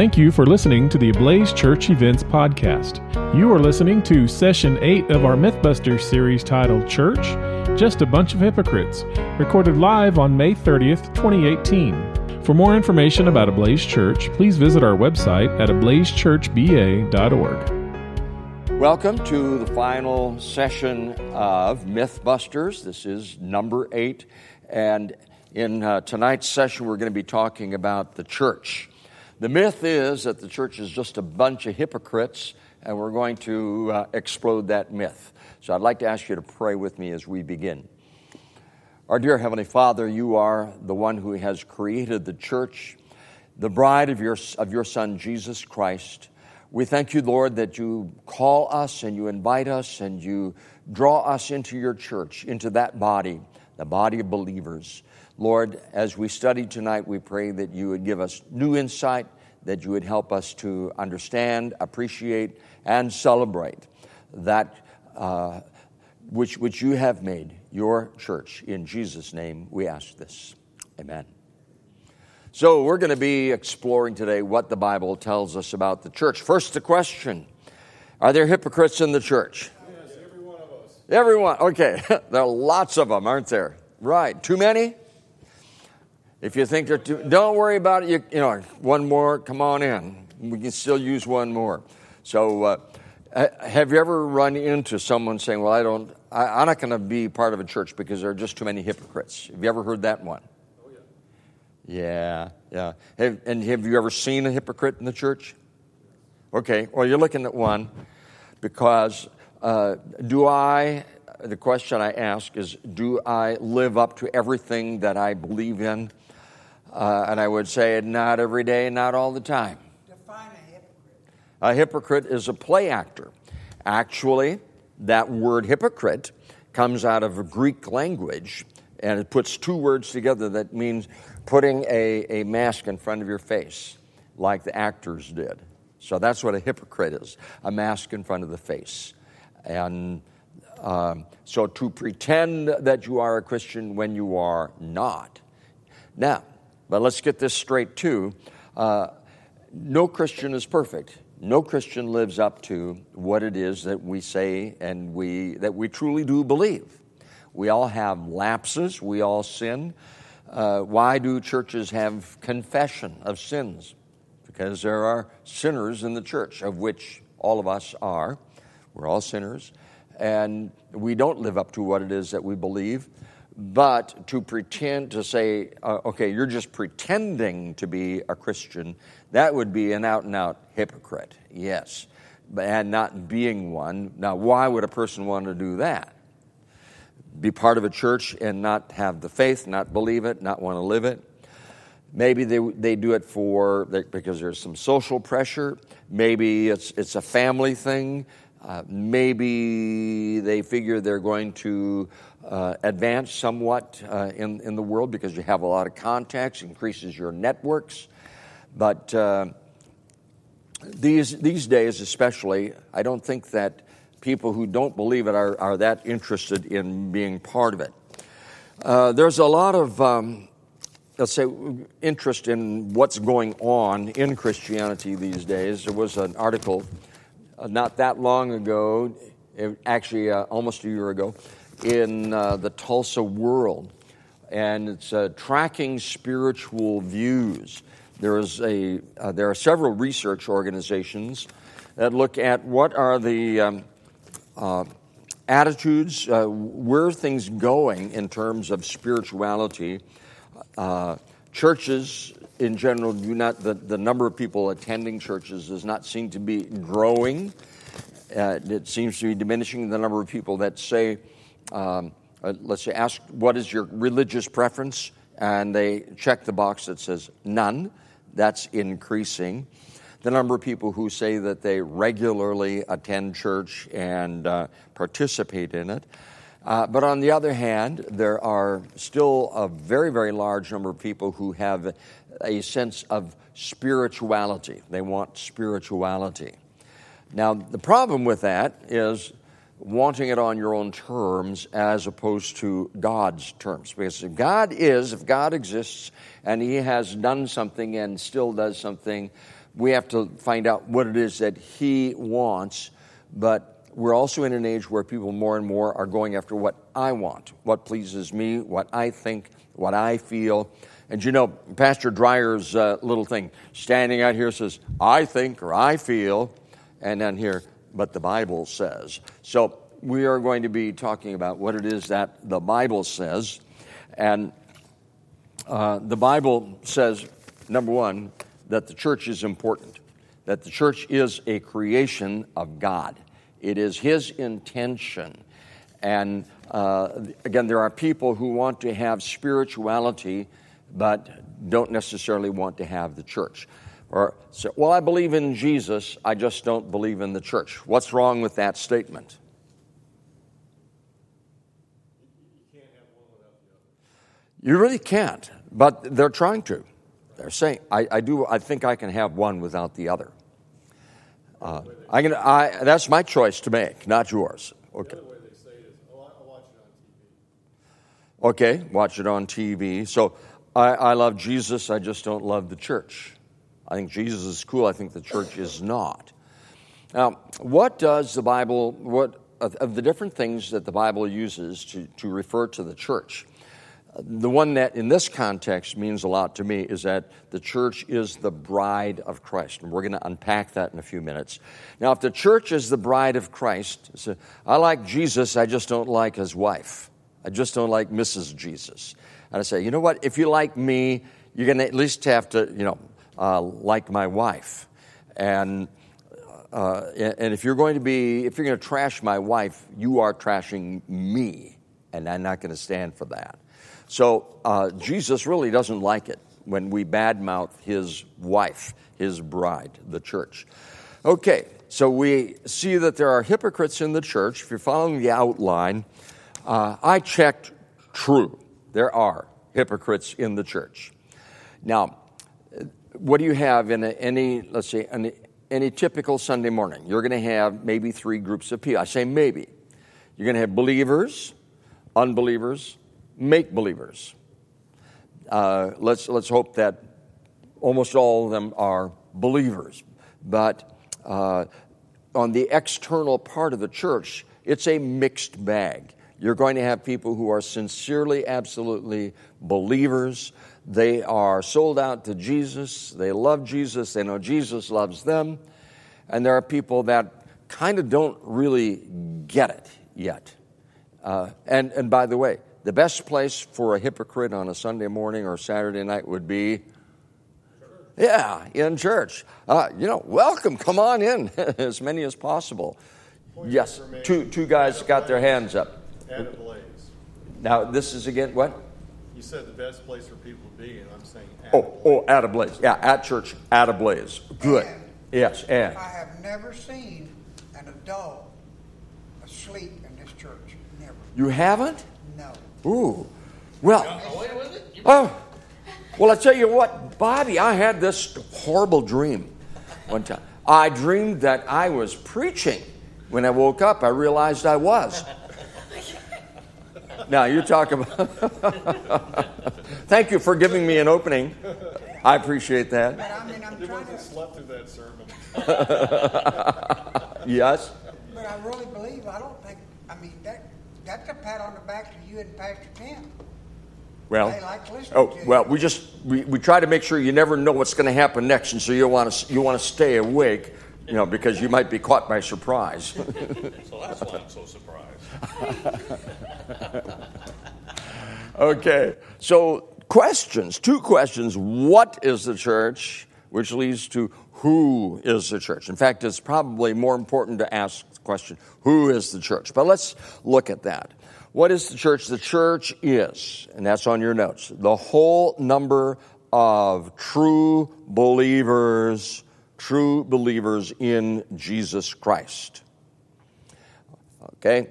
Thank you for listening to the Ablaze Church Events Podcast. You are listening to session 8 of our Mythbusters series titled Church Just a Bunch of Hypocrites, recorded live on May 30th, 2018. For more information about Ablaze Church, please visit our website at ablazechurchba.org. Welcome to the final session of Mythbusters. This is number 8 and in uh, tonight's session we're going to be talking about the church. The myth is that the church is just a bunch of hypocrites, and we're going to uh, explode that myth. So I'd like to ask you to pray with me as we begin. Our dear Heavenly Father, you are the one who has created the church, the bride of your, of your Son, Jesus Christ. We thank you, Lord, that you call us and you invite us and you draw us into your church, into that body, the body of believers. Lord, as we study tonight, we pray that you would give us new insight, that you would help us to understand, appreciate, and celebrate that uh, which, which you have made your church. In Jesus' name, we ask this. Amen. So, we're going to be exploring today what the Bible tells us about the church. First, the question Are there hypocrites in the church? Yes, every one of us. Everyone. Okay. there are lots of them, aren't there? Right. Too many? If you think they're too, don't worry about it. You, you know, one more, come on in. We can still use one more. So, uh, have you ever run into someone saying, "Well, I don't, I, am not going to be part of a church because there are just too many hypocrites"? Have you ever heard that one? Oh yeah. Yeah, yeah. Have, and have you ever seen a hypocrite in the church? Okay. Well, you're looking at one because uh, do I? The question I ask is, do I live up to everything that I believe in? Uh, and I would say not every day, not all the time. Define a hypocrite. A hypocrite is a play actor. Actually, that word hypocrite comes out of a Greek language, and it puts two words together that means putting a, a mask in front of your face, like the actors did. So that's what a hypocrite is a mask in front of the face. And um, so to pretend that you are a Christian when you are not. Now, but let's get this straight too. Uh, no Christian is perfect. No Christian lives up to what it is that we say and we that we truly do believe. We all have lapses. We all sin. Uh, why do churches have confession of sins? Because there are sinners in the church, of which all of us are. We're all sinners, and we don't live up to what it is that we believe. But to pretend to say, uh, okay, you're just pretending to be a Christian, that would be an out and out hypocrite, yes, and not being one. Now, why would a person want to do that? Be part of a church and not have the faith, not believe it, not want to live it. Maybe they, they do it for because there's some social pressure. Maybe it's, it's a family thing. Uh, maybe they figure they're going to uh, advance somewhat uh, in, in the world because you have a lot of contacts, increases your networks. But uh, these, these days, especially, I don't think that people who don't believe it are, are that interested in being part of it. Uh, there's a lot of, um, let's say, interest in what's going on in Christianity these days. There was an article uh, not that long ago, actually almost a year ago, in uh, the Tulsa World, and it's uh, tracking spiritual views. There is a uh, there are several research organizations that look at what are the um, uh, attitudes, uh, where are things going in terms of spirituality. Uh, churches in general do not the, the number of people attending churches does not seem to be growing. it seems to be diminishing the number of people that say um, uh, let's say, ask what is your religious preference, and they check the box that says none. That's increasing. The number of people who say that they regularly attend church and uh, participate in it. Uh, but on the other hand, there are still a very, very large number of people who have a sense of spirituality. They want spirituality. Now, the problem with that is wanting it on your own terms as opposed to God's terms. Because if God is, if God exists, and He has done something and still does something we have to find out what it is that He wants. But we're also in an age where people more and more are going after what I want, what pleases me, what I think, what I feel. And you know, Pastor Dreyer's uh, little thing standing out here says, I think or I feel, and then here, but the Bible says. So we are going to be talking about what it is that the Bible says. And uh, the Bible says, number one, that the church is important, that the church is a creation of God. It is His intention. And uh, again, there are people who want to have spirituality but don't necessarily want to have the church. Or say, well, I believe in Jesus, I just don't believe in the church. What's wrong with that statement? You really can't, but they're trying to. They're saying, I, I do, I think I can have one without the other. Uh, I can, I, that's my choice to make, not yours. Okay. Okay, watch it on TV. So I, I love Jesus, I just don't love the church. I think Jesus is cool, I think the church is not. Now, what does the Bible, what of the different things that the Bible uses to, to refer to the church? The one that in this context means a lot to me is that the church is the bride of Christ. And we're going to unpack that in a few minutes. Now, if the church is the bride of Christ, so I like Jesus, I just don't like his wife. I just don't like Mrs. Jesus. And I say, you know what? If you like me, you're going to at least have to, you know, uh, like my wife. And, uh, and if you're going to be, if you're going to trash my wife, you are trashing me. And I'm not going to stand for that. So uh, Jesus really doesn't like it when we badmouth his wife, his bride, the church. Okay, so we see that there are hypocrites in the church. If you're following the outline, uh, I checked true there are hypocrites in the church. Now, what do you have in a, any, let's say, any, any typical Sunday morning? You're going to have maybe three groups of people. I say maybe. You're going to have believers, unbelievers, make believers. Uh, let's, let's hope that almost all of them are believers. But uh, on the external part of the church, it's a mixed bag. You're going to have people who are sincerely, absolutely believers. They are sold out to Jesus. They love Jesus. They know Jesus loves them. And there are people that kind of don't really get it yet. Uh, and, and by the way, the best place for a hypocrite on a Sunday morning or Saturday night would be yeah, in church. Uh, you know, welcome, come on in, as many as possible. Yes, two, two guys got their hands up. Now, this is again what? You said the best place for people to be, and I'm saying at Oh, oh, at Ablaze. Yeah, at church, at Ablaze. Good. And Yes, and. I have never seen an adult asleep in this church. Never. You haven't? No. Ooh. Well. Oh. Well, I tell you what, Bobby, I had this horrible dream one time. I dreamed that I was preaching. When I woke up, I realized I was. Now, you talk about. Thank you for giving me an opening. I appreciate that. But I mean, I'm trying to. slept through that sermon. Yes? But I really believe. I don't think. I mean, that that's a pat on the back to you and Pastor Tim. Well, like oh, well, we just we, we try to make sure you never know what's going to happen next, and so you want to you want to stay awake, you know, because you might be caught by surprise. So that's why I'm so surprised. okay, so questions, two questions: What is the church? Which leads to who is the church? In fact, it's probably more important to ask the question: Who is the church? But let's look at that. What is the church? The church is, and that's on your notes, the whole number of true believers, true believers in Jesus Christ. Okay?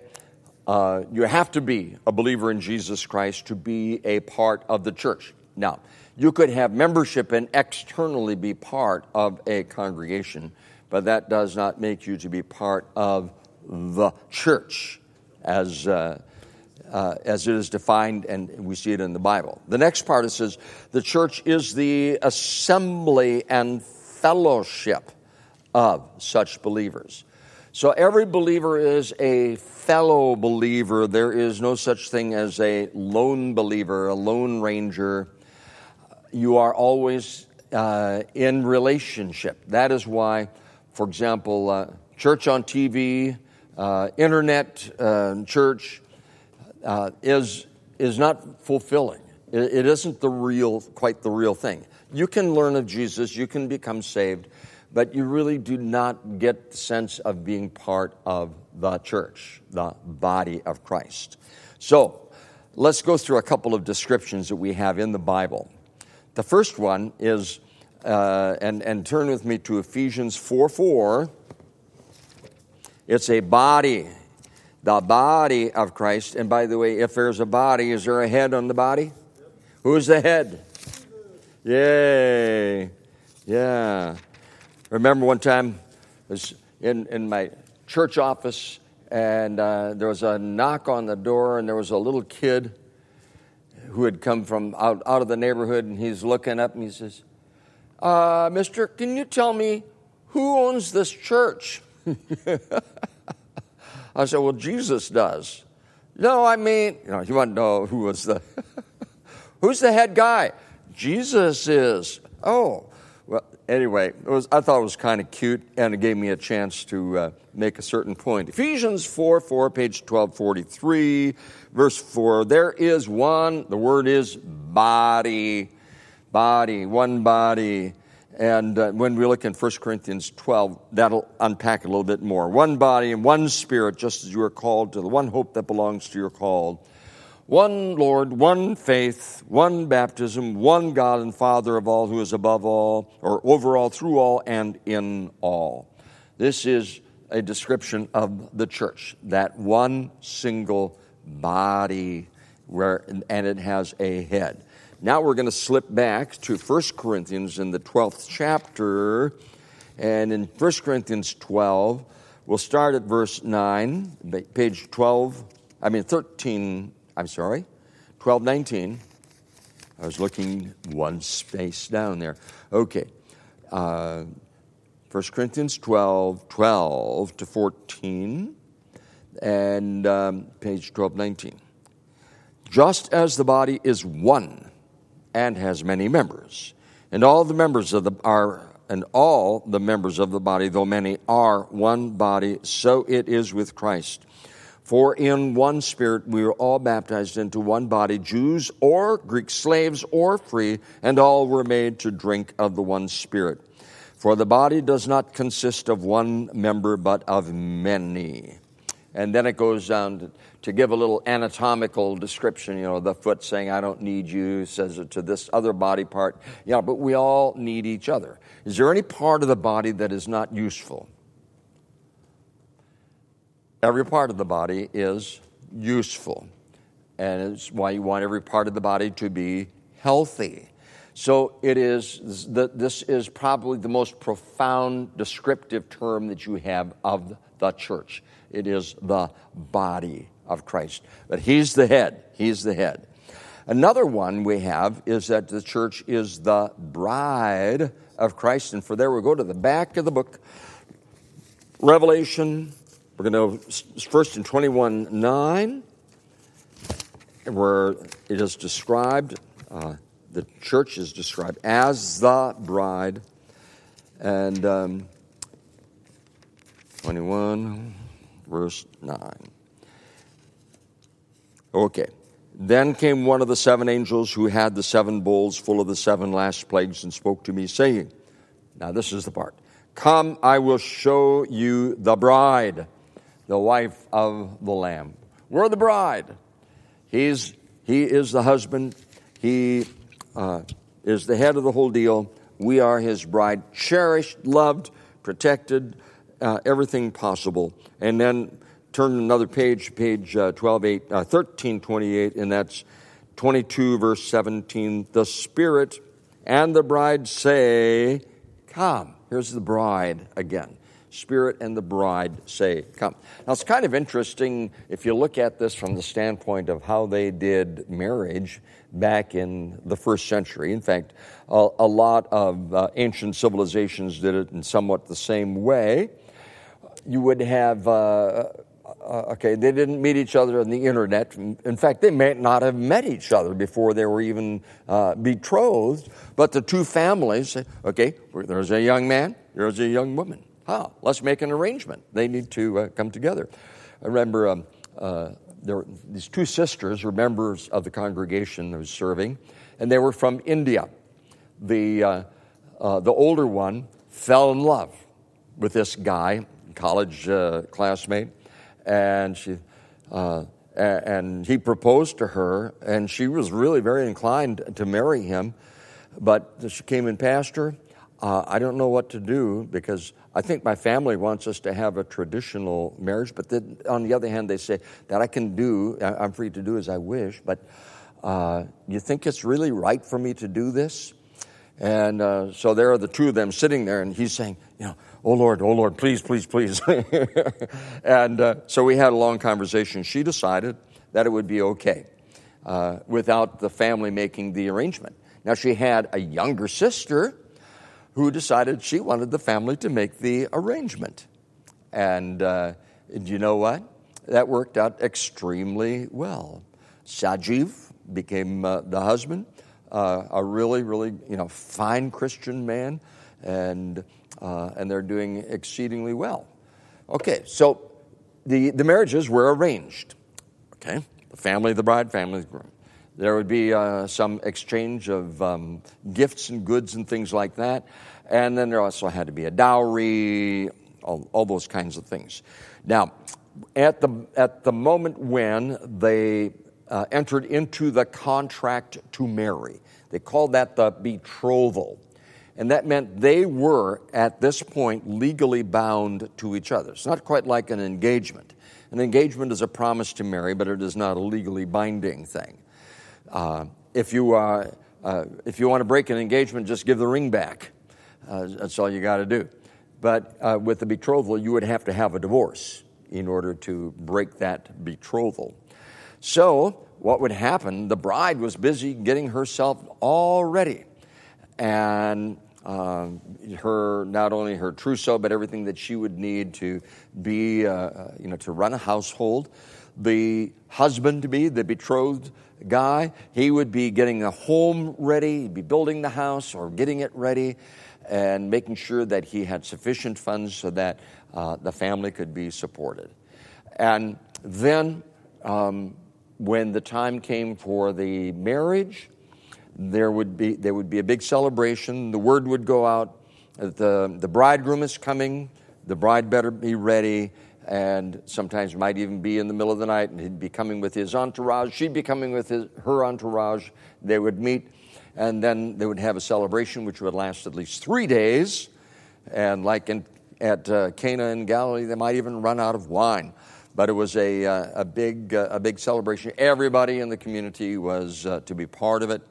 Uh, you have to be a believer in Jesus Christ to be a part of the church. Now, you could have membership and externally be part of a congregation, but that does not make you to be part of the church as, uh, uh, as it is defined and we see it in the Bible. The next part it says the church is the assembly and fellowship of such believers. So every believer is a fellow believer. There is no such thing as a lone believer, a lone ranger. You are always uh, in relationship. That is why, for example, uh, church on TV, uh, internet uh, church uh, is is not fulfilling. It, it isn't the real, quite the real thing. You can learn of Jesus, you can become saved, but you really do not get the sense of being part of the church, the body of Christ. So, let's go through a couple of descriptions that we have in the Bible. The first one is, uh, and, and turn with me to Ephesians 4 4. It's a body, the body of Christ. And by the way, if there's a body, is there a head on the body? Who's the head? Yay. Yeah. Remember one time I was in, in my church office and uh, there was a knock on the door and there was a little kid who had come from out, out of the neighborhood and he's looking up and he says, uh, Mister, can you tell me who owns this church? I said, Well, Jesus does. No, I mean, you know, you want to know who was the, who's the head guy? Jesus is. Oh, anyway, was, I thought it was kind of cute, and it gave me a chance to uh, make a certain point. Ephesians 4 4, page 1243, verse 4. There is one, the word is body, body, one body. And uh, when we look in 1 Corinthians 12, that'll unpack a little bit more. One body and one spirit, just as you are called to the one hope that belongs to your call. One Lord, one faith, one baptism, one God and Father of all, who is above all, or over all, through all, and in all. This is a description of the church, that one single body, where, and it has a head. Now we're going to slip back to 1 Corinthians in the 12th chapter. And in 1 Corinthians 12, we'll start at verse 9, page 12, I mean 13, I'm sorry, 1219. I was looking one space down there. Okay. Uh, 1 Corinthians 12, 12 to 14, and um, page 1219. Just as the body is one and has many members. And all the members of the are and all the members of the body, though many are one body, so it is with Christ. For in one spirit we are all baptized into one body, Jews or Greek slaves or free, and all were made to drink of the one spirit. For the body does not consist of one member, but of many. And then it goes down to, to, give a little anatomical description. You know, the foot saying, I don't need you, says it to this other body part. Yeah, but we all need each other. Is there any part of the body that is not useful? Every part of the body is useful. And it's why you want every part of the body to be healthy. So it is, this is probably the most profound descriptive term that you have of the church. It is the body of Christ. But He's the head. He's the head. Another one we have is that the church is the bride of Christ. And for there we go to the back of the book, Revelation. We're going to first in 21 9, where it is described, uh, the church is described as the bride. And um, 21 verse 9. Okay. Then came one of the seven angels who had the seven bowls full of the seven last plagues and spoke to me, saying, Now this is the part. Come, I will show you the bride, the wife of the Lamb. We're the bride. He's, he is the husband. He uh, is the head of the whole deal. We are his bride, cherished, loved, protected, uh, everything possible. And then turn another page, page uh, 12, 8, uh, 13, 28, and that's 22, verse 17. The Spirit and the bride say, Come. Here's the bride again. Spirit and the bride say, Come. Now, it's kind of interesting if you look at this from the standpoint of how they did marriage back in the first century. In fact, a, a lot of uh, ancient civilizations did it in somewhat the same way. You would have. Uh, uh, okay, they didn't meet each other on the internet. In fact, they may not have met each other before they were even uh, betrothed. But the two families okay, there's a young man, there's a young woman. How? Let's make an arrangement. They need to uh, come together. I remember um, uh, there these two sisters were members of the congregation I was serving, and they were from India. The, uh, uh, the older one fell in love with this guy, college classmate and she uh, and he proposed to her, and she was really very inclined to marry him. But she came in, Pastor, uh, I don't know what to do because I think my family wants us to have a traditional marriage. But then, on the other hand, they say that I can do, I'm free to do as I wish. But uh, you think it's really right for me to do this? And uh, so there are the two of them sitting there, and he's saying, you know, oh Lord, oh Lord, please, please, please. and uh, so we had a long conversation. She decided that it would be okay uh, without the family making the arrangement. Now, she had a younger sister who decided she wanted the family to make the arrangement. And uh, you know what? That worked out extremely well. Sajiv became uh, the husband, uh, a really, really, you know, fine Christian man, and uh, and they're doing exceedingly well. Okay, so the, the marriages were arranged. Okay, the family, of the bride, family, of the groom. There would be uh, some exchange of um, gifts and goods and things like that. And then there also had to be a dowry, all, all those kinds of things. Now, at the, at the moment when they uh, entered into the contract to marry, they called that the betrothal. And that meant they were, at this point, legally bound to each other. It's not quite like an engagement. An engagement is a promise to marry, but it is not a legally binding thing. Uh, if, you, uh, uh, if you want to break an engagement, just give the ring back. Uh, that's all you got to do. But uh, with the betrothal, you would have to have a divorce in order to break that betrothal. So, what would happen? The bride was busy getting herself all ready. And uh, her not only her trousseau, but everything that she would need to be, uh, you know, to run a household. The husband to be, the betrothed guy, he would be getting the home ready, he'd be building the house or getting it ready, and making sure that he had sufficient funds so that uh, the family could be supported. And then, um, when the time came for the marriage, there would be, there would be a big celebration. The word would go out. That the, the bridegroom is coming. The bride better be ready. And sometimes might even be in the middle of the night, and he'd be coming with his entourage. She'd be coming with his, her entourage. They would meet, and then they would have a celebration which would last at least three days. And like in, at uh, Cana in Galilee, they might even run out of wine but it was a, uh, a, big, uh, a big celebration. Everybody in the community was uh, to be part of it.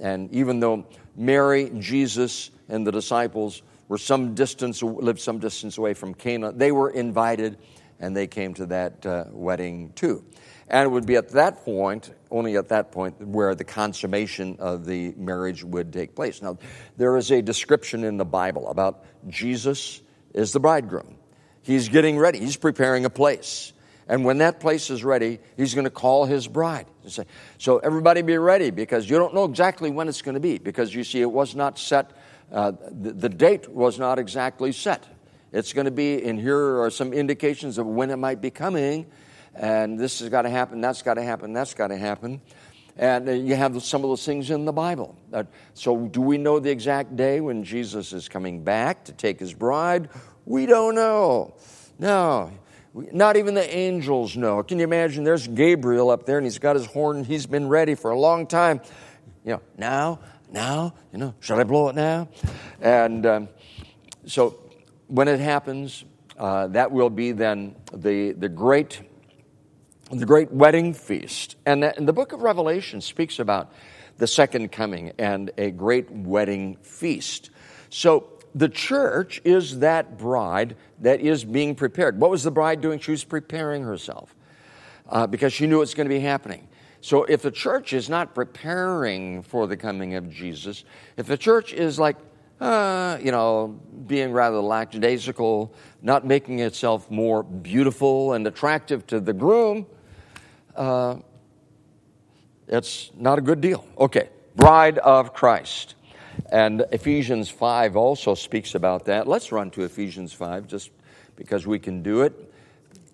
And even though Mary, Jesus, and the disciples were some distance, lived some distance away from Cana, they were invited and they came to that uh, wedding too. And it would be at that point, only at that point, where the consummation of the marriage would take place. Now, there is a description in the Bible about Jesus is the bridegroom. He's getting ready, he's preparing a place. And when that place is ready, he's going to call his bride. and say, So everybody be ready because you don't know exactly when it's going to be because you see, it was not set, uh, the, the date was not exactly set. It's going to be, and here are some indications of when it might be coming, and this has got to happen, that's got to happen, that's got to happen. And you have some of those things in the Bible. Uh, so, do we know the exact day when Jesus is coming back to take his bride? We don't know. No, not even the angels know. Can you imagine? There's Gabriel up there and he's got his horn. He's been ready for a long time. You know, now, now, you know, should I blow it now? And um, so when it happens, uh, that will be then the, the great the great wedding feast. And, that, and the book of Revelation speaks about the second coming and a great wedding feast. So the church is that bride that is being prepared. What was the bride doing? She was preparing herself uh, because she knew it's going to be happening. So if the church is not preparing for the coming of Jesus, if the church is like, uh, you know, being rather lackadaisical, not making itself more beautiful and attractive to the groom, uh, it's not a good deal. Okay, bride of Christ. And Ephesians 5 also speaks about that. Let's run to Ephesians 5 just because we can do it.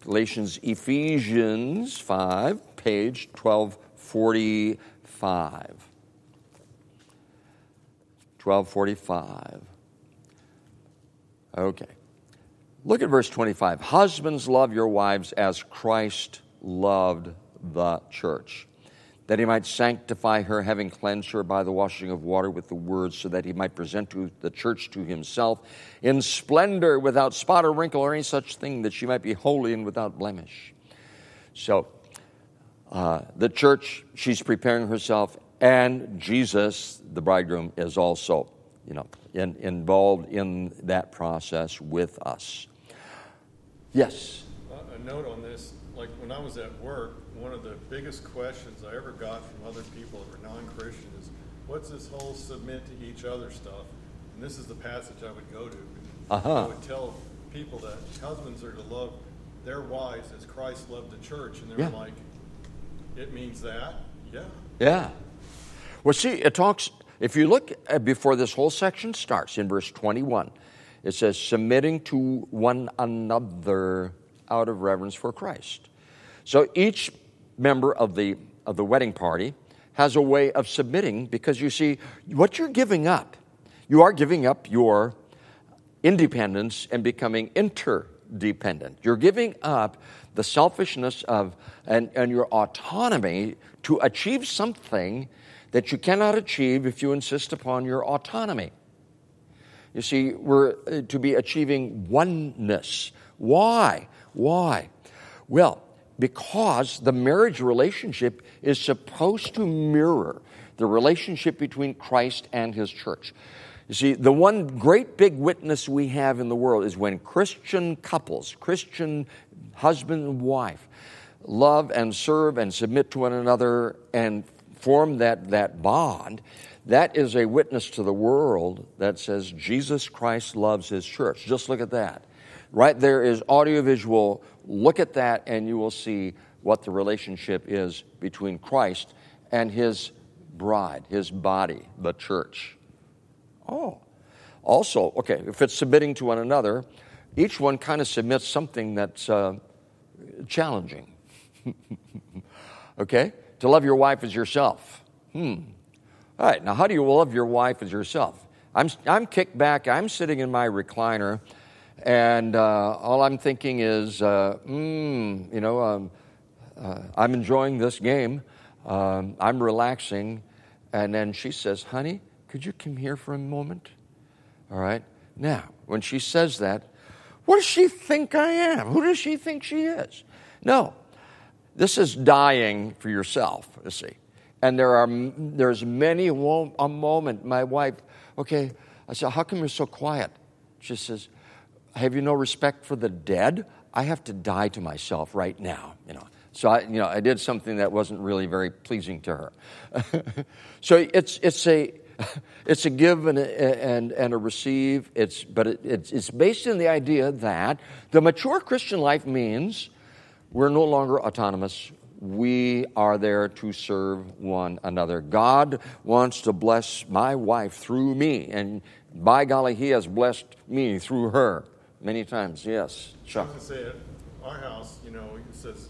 Galatians, Ephesians 5, page 1245. 1245. Okay. Look at verse 25. Husbands, love your wives as Christ loved the church, that he might sanctify her, having cleansed her by the washing of water with the word, so that he might present to the church to himself in splendor, without spot or wrinkle or any such thing, that she might be holy and without blemish. So, uh, the church, she's preparing herself, and Jesus, the bridegroom, is also, you know, in, involved in that process with us. Yes. Note on this, like when I was at work, one of the biggest questions I ever got from other people that were non-Christian is, what's this whole submit to each other stuff? And this is the passage I would go to. Uh-huh. I would tell people that husbands are to love their wives as Christ loved the church, and they're Yeah. like, it means that? Yeah. Yeah. Well, see, it talks, if you look at before this whole section starts in verse 21, it says, submitting to one another out of reverence for Christ. So each member of the, of the wedding party has a way of submitting because you see, what you're giving up, you are giving up your independence and becoming interdependent. You're giving up the selfishness of and, and your autonomy to achieve something that you cannot achieve if you insist upon your autonomy. You see, we're uh, to be achieving oneness. Why? Why? Well, because the marriage relationship is supposed to mirror the relationship between Christ and his church. You see, the one great big witness we have in the world is when Christian couples, Christian husband and wife, love and serve and submit to one another and form that, that bond. That is a witness to the world that says Jesus Christ loves his church. Just look at that. Right there is audiovisual. Look at that, and you will see what the relationship is between Christ and his bride, his body, the church. Oh. Also, okay, if it's submitting to one another, each one kind of submits something that's uh, challenging. okay? To love your wife as yourself. Hmm. All right, now how do you love your wife as yourself? I'm, I'm kicked back, I'm sitting in my recliner, and uh, all I'm thinking is, uh, mm, you know, um, uh, I'm enjoying this game, um, I'm relaxing, and then she says, honey, could you come here for a moment? All right. Now, when she says that, what does she think I am? Who does she think she is? No, this is dying for yourself, you see. And there are there's many a moment. My wife, okay, I said, how come you're so quiet? She says, have you no respect for the dead? I have to die to myself right now, you know. So I, you know, I did something that wasn't really very pleasing to her. so it's it's a it's a give and a, and, and a receive. It's, but it, it's, it's based in the idea that the mature Christian life means we're no longer autonomous. We are there to serve one another. God wants to bless my wife through me, and by golly, He has blessed me through her many times. Yes, Chuck. I was say, at our house, you know, it says,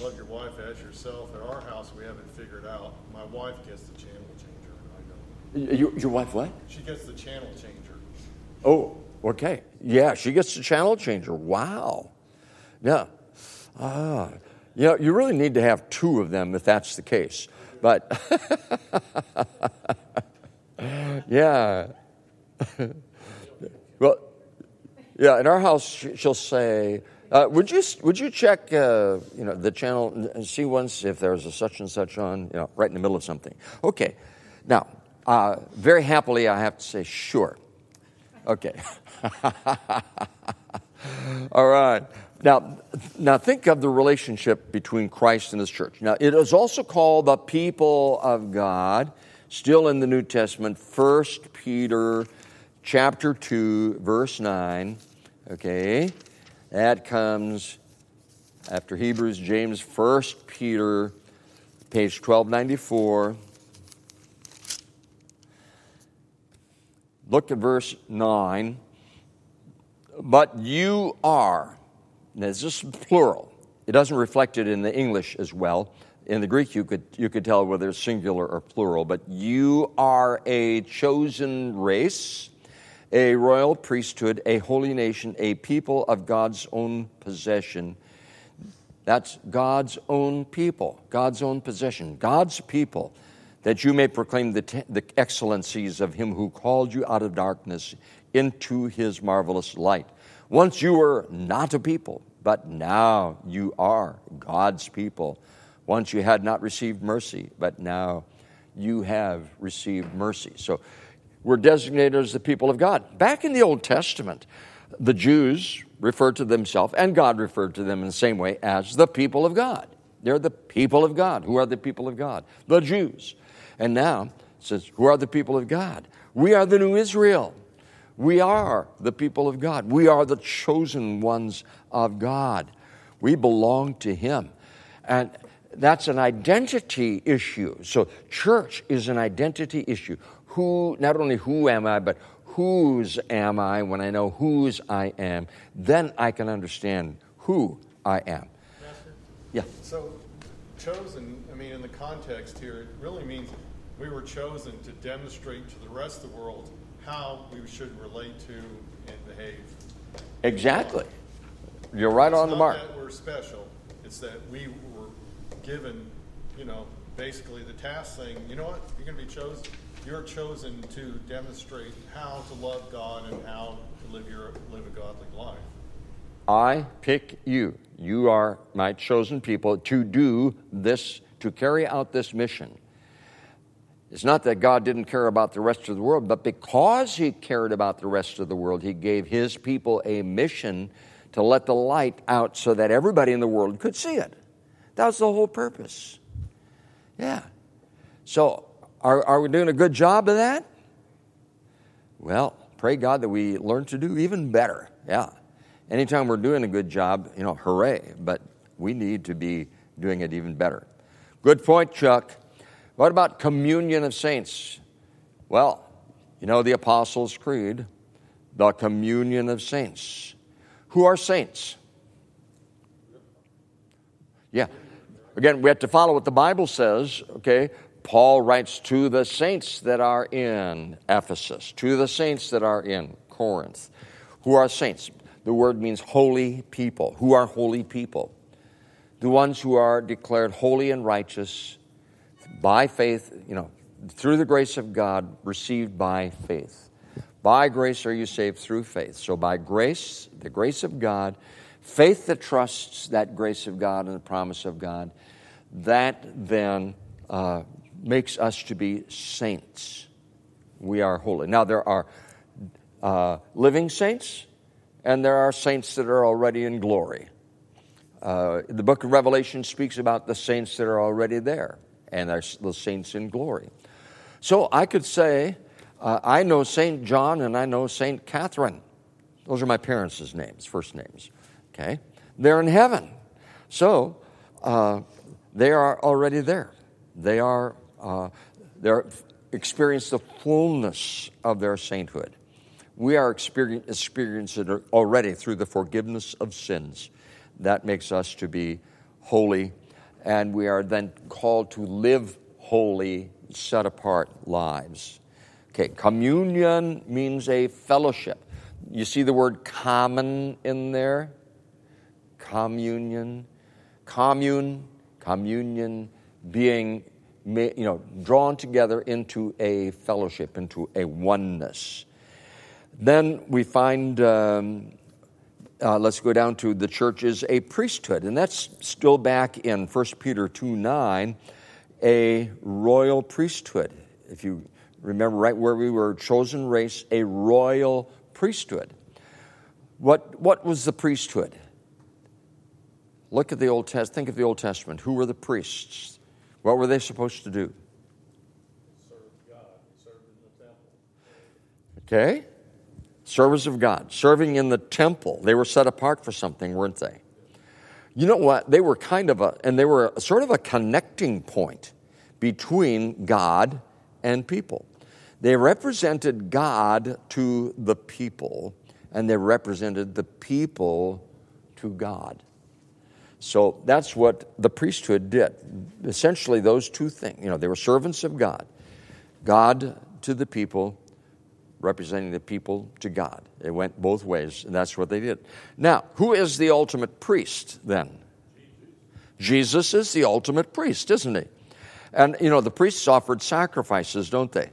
love your wife as yourself. At our house, we haven't figured out. My wife gets the channel changer, I know. Your, your wife, what? She gets the channel changer. Oh, okay. Yeah, she gets the channel changer. Wow. Yeah. Ah. You know, you really need to have two of them if that's the case. But, yeah. well, yeah, in our house, she- she'll say, uh, would, you, would you check uh, you know, the channel and see once if there's a such and such on, you know, right in the middle of something? Okay. Now, uh, very happily, I have to say, sure. Okay. All right. Now, now think of the relationship between Christ and his church. Now, it is also called the people of God, still in the New Testament, First Peter chapter 2, verse 9. Okay. That comes after Hebrews, James, 1 Peter, page 1294. Look at verse 9. But you are, now this is plural. It doesn't reflect it in the English as well. In the Greek, you could, you could tell whether it's singular or plural, but you are a chosen race, a royal priesthood, a holy nation, a people of God's own possession. That's God's own people, God's own possession, God's people that you may proclaim the, t- the excellencies of him who called you out of darkness into his marvelous light. Once you were not a people, but now you are God's people. Once you had not received mercy, but now you have received mercy. So we're designated as the people of God. Back in the Old Testament, the Jews referred to themselves, and God referred to them in the same way as the people of God. They're the people of God. Who are the people of God? The Jews. And now it says, Who are the people of God? We are the new Israel. We are the people of God. We are the chosen ones of God. We belong to Him. And that's an identity issue. So, church is an identity issue. Who, not only who am I, but whose am I when I know whose I am, then I can understand who I am. Master? Yeah. So, chosen, I mean, in the context here, it really means we were chosen to demonstrate to the rest of the world how we should relate to and behave. Exactly. You're right It's on the not mark. that we're special. It's that we were given, you know, basically the task saying, you know what, you're going to be chosen. You're chosen to demonstrate how to love God and how to live your live a godly life. I pick you. You are my chosen people to do this, to carry out this mission. It's not that God didn't care about the rest of the world, but because He cared about the rest of the world, He gave His people a mission to let the light out so that everybody in the world could see it. That was the whole purpose. Yeah. So, are, are we doing a good job of that? Well, pray God that we learn to do even better. Yeah. Anytime we're doing a good job, you know, hooray. But we need to be doing it even better. Good point, Chuck. What about communion of saints? Well, you know the Apostles' Creed, the communion of saints. Who are saints? Yeah. Again, we have to follow what the Bible says, okay? Paul writes to the saints that are in Ephesus, to the saints that are in Corinth. Who are saints? The word means holy people. Who are holy people? The ones who are declared holy and righteous by faith, you know, through the grace of God, received by faith. By grace are you saved through faith. So, by grace, the grace of God, faith that trusts that grace of God and the promise of God, that then uh, makes us to be saints. We are holy. Now, there are uh, living saints, and there are saints that are already in glory. Uh, the book of Revelation speaks about the saints that are already there and are the saints in glory. So I could say, uh, I know Saint John and I know Saint Catherine. Those are my parents' names, first names. Okay, they're in heaven, so uh, they are already there. They are uh, they're experienced the fullness of their sainthood. We are experiencing it already through the forgiveness of sins. That makes us to be holy and we are then called to live holy, set apart lives. Okay, communion means a fellowship. You see the word common in there? Communion. Commune, communion, being you know, drawn together into a fellowship, into a oneness. Then we find um, uh, let's go down to the church is a priesthood, and that's still back in 1 Peter 2 9, a royal priesthood. If you remember right where we were, chosen race, a royal priesthood. What, what was the priesthood? Look at the Old Testament. Think of the Old Testament. Who were the priests? What were they supposed to do? Serve God, serve in the temple. Okay? Service of God, serving in the temple. They were set apart for something, weren't they? You know what? They were kind of a, and they were a, sort of a connecting point between God and people. They represented God to the people, and they represented the people to God. So that's what the priesthood did. Essentially, those two things. You know, they were servants of God. God to the people, representing the people to God. It went both ways, and that's what they did. Now, who is the ultimate priest then? Jesus is the ultimate priest, isn't he? And, you know, the priests offered sacrifices, don't they?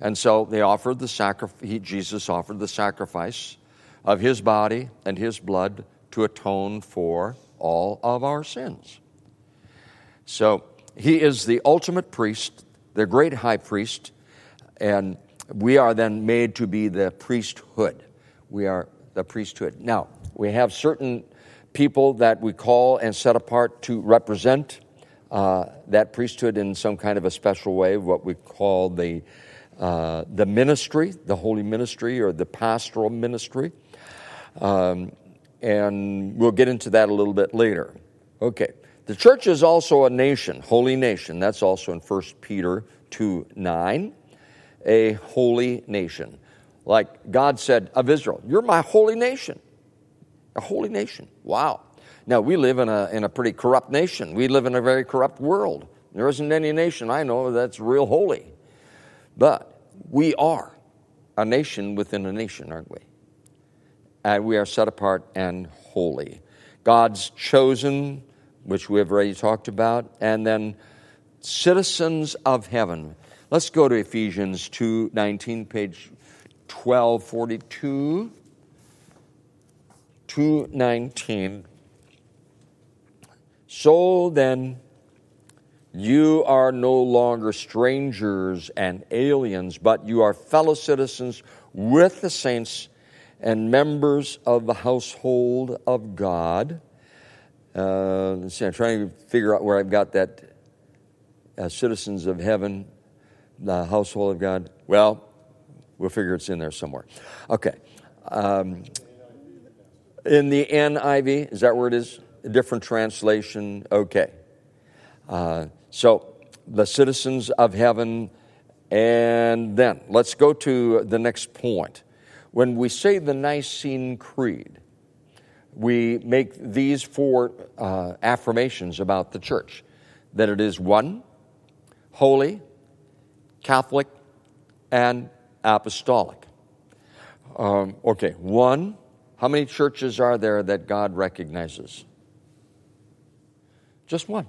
And so they offered the sacrifice, Jesus offered the sacrifice of his body and his blood to atone for all of our sins. So he is the ultimate priest, the great high priest, and we are then made to be the priesthood. We are the priesthood. Now, we have certain people that we call and set apart to represent uh, that priesthood in some kind of a special way, what we call the, uh, the ministry, the holy ministry, or the pastoral ministry. Um, and we'll get into that a little bit later. Okay. The church is also a nation, holy nation. That's also in 1 Peter 2 9. A holy nation. Like God said of Israel, You're my holy nation. A holy nation. Wow. Now, we live in a, in a pretty corrupt nation. We live in a very corrupt world. There isn't any nation I know that's real holy. But we are a nation within a nation, aren't we? And we are set apart and holy. God's chosen, which we have already talked about, and then citizens of heaven. Let's go to Ephesians 2 19, page 1242. 219. So then, you are no longer strangers and aliens, but you are fellow citizens with the saints and members of the household of God. Uh, see, I'm trying to figure out where I've got that uh, citizens of heaven, the household of God. Well, we'll figure it's in there somewhere. Okay. Um, in the NIV, is that where it is? A different translation? Okay. Uh, so, the citizens of heaven, and then let's go to the next point. When we say the Nicene Creed, we make these four uh, affirmations about the church that it is one, holy, Catholic, and apostolic. Um, okay, one. How many churches are there that God recognizes? Just one.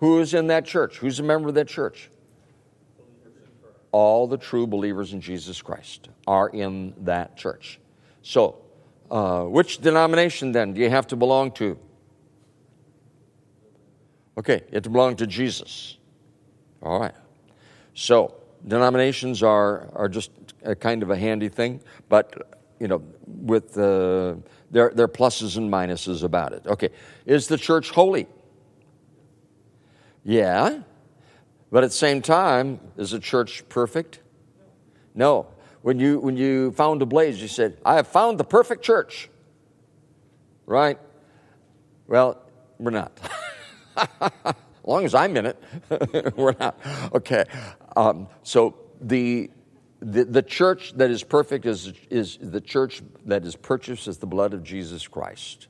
Who is in that church? Who's a member of that church? All the true believers in Jesus Christ are in that church. So, uh, which denomination then do you have to belong to? Okay, you have to belong to Jesus. All right. So, denominations are, are just a kind of a handy thing, but, you know, with the, uh, there, there are pluses and minuses about it. Okay, is the church holy? Yeah. But at the same time, is the church perfect? No. When you, when you found Ablaze, you said, I have found the perfect church. Right? Well, we're not. as long as I'm in it, we're not. Okay. Um, so the, the, the church that is perfect is, is the church that is purchased as the blood of Jesus Christ.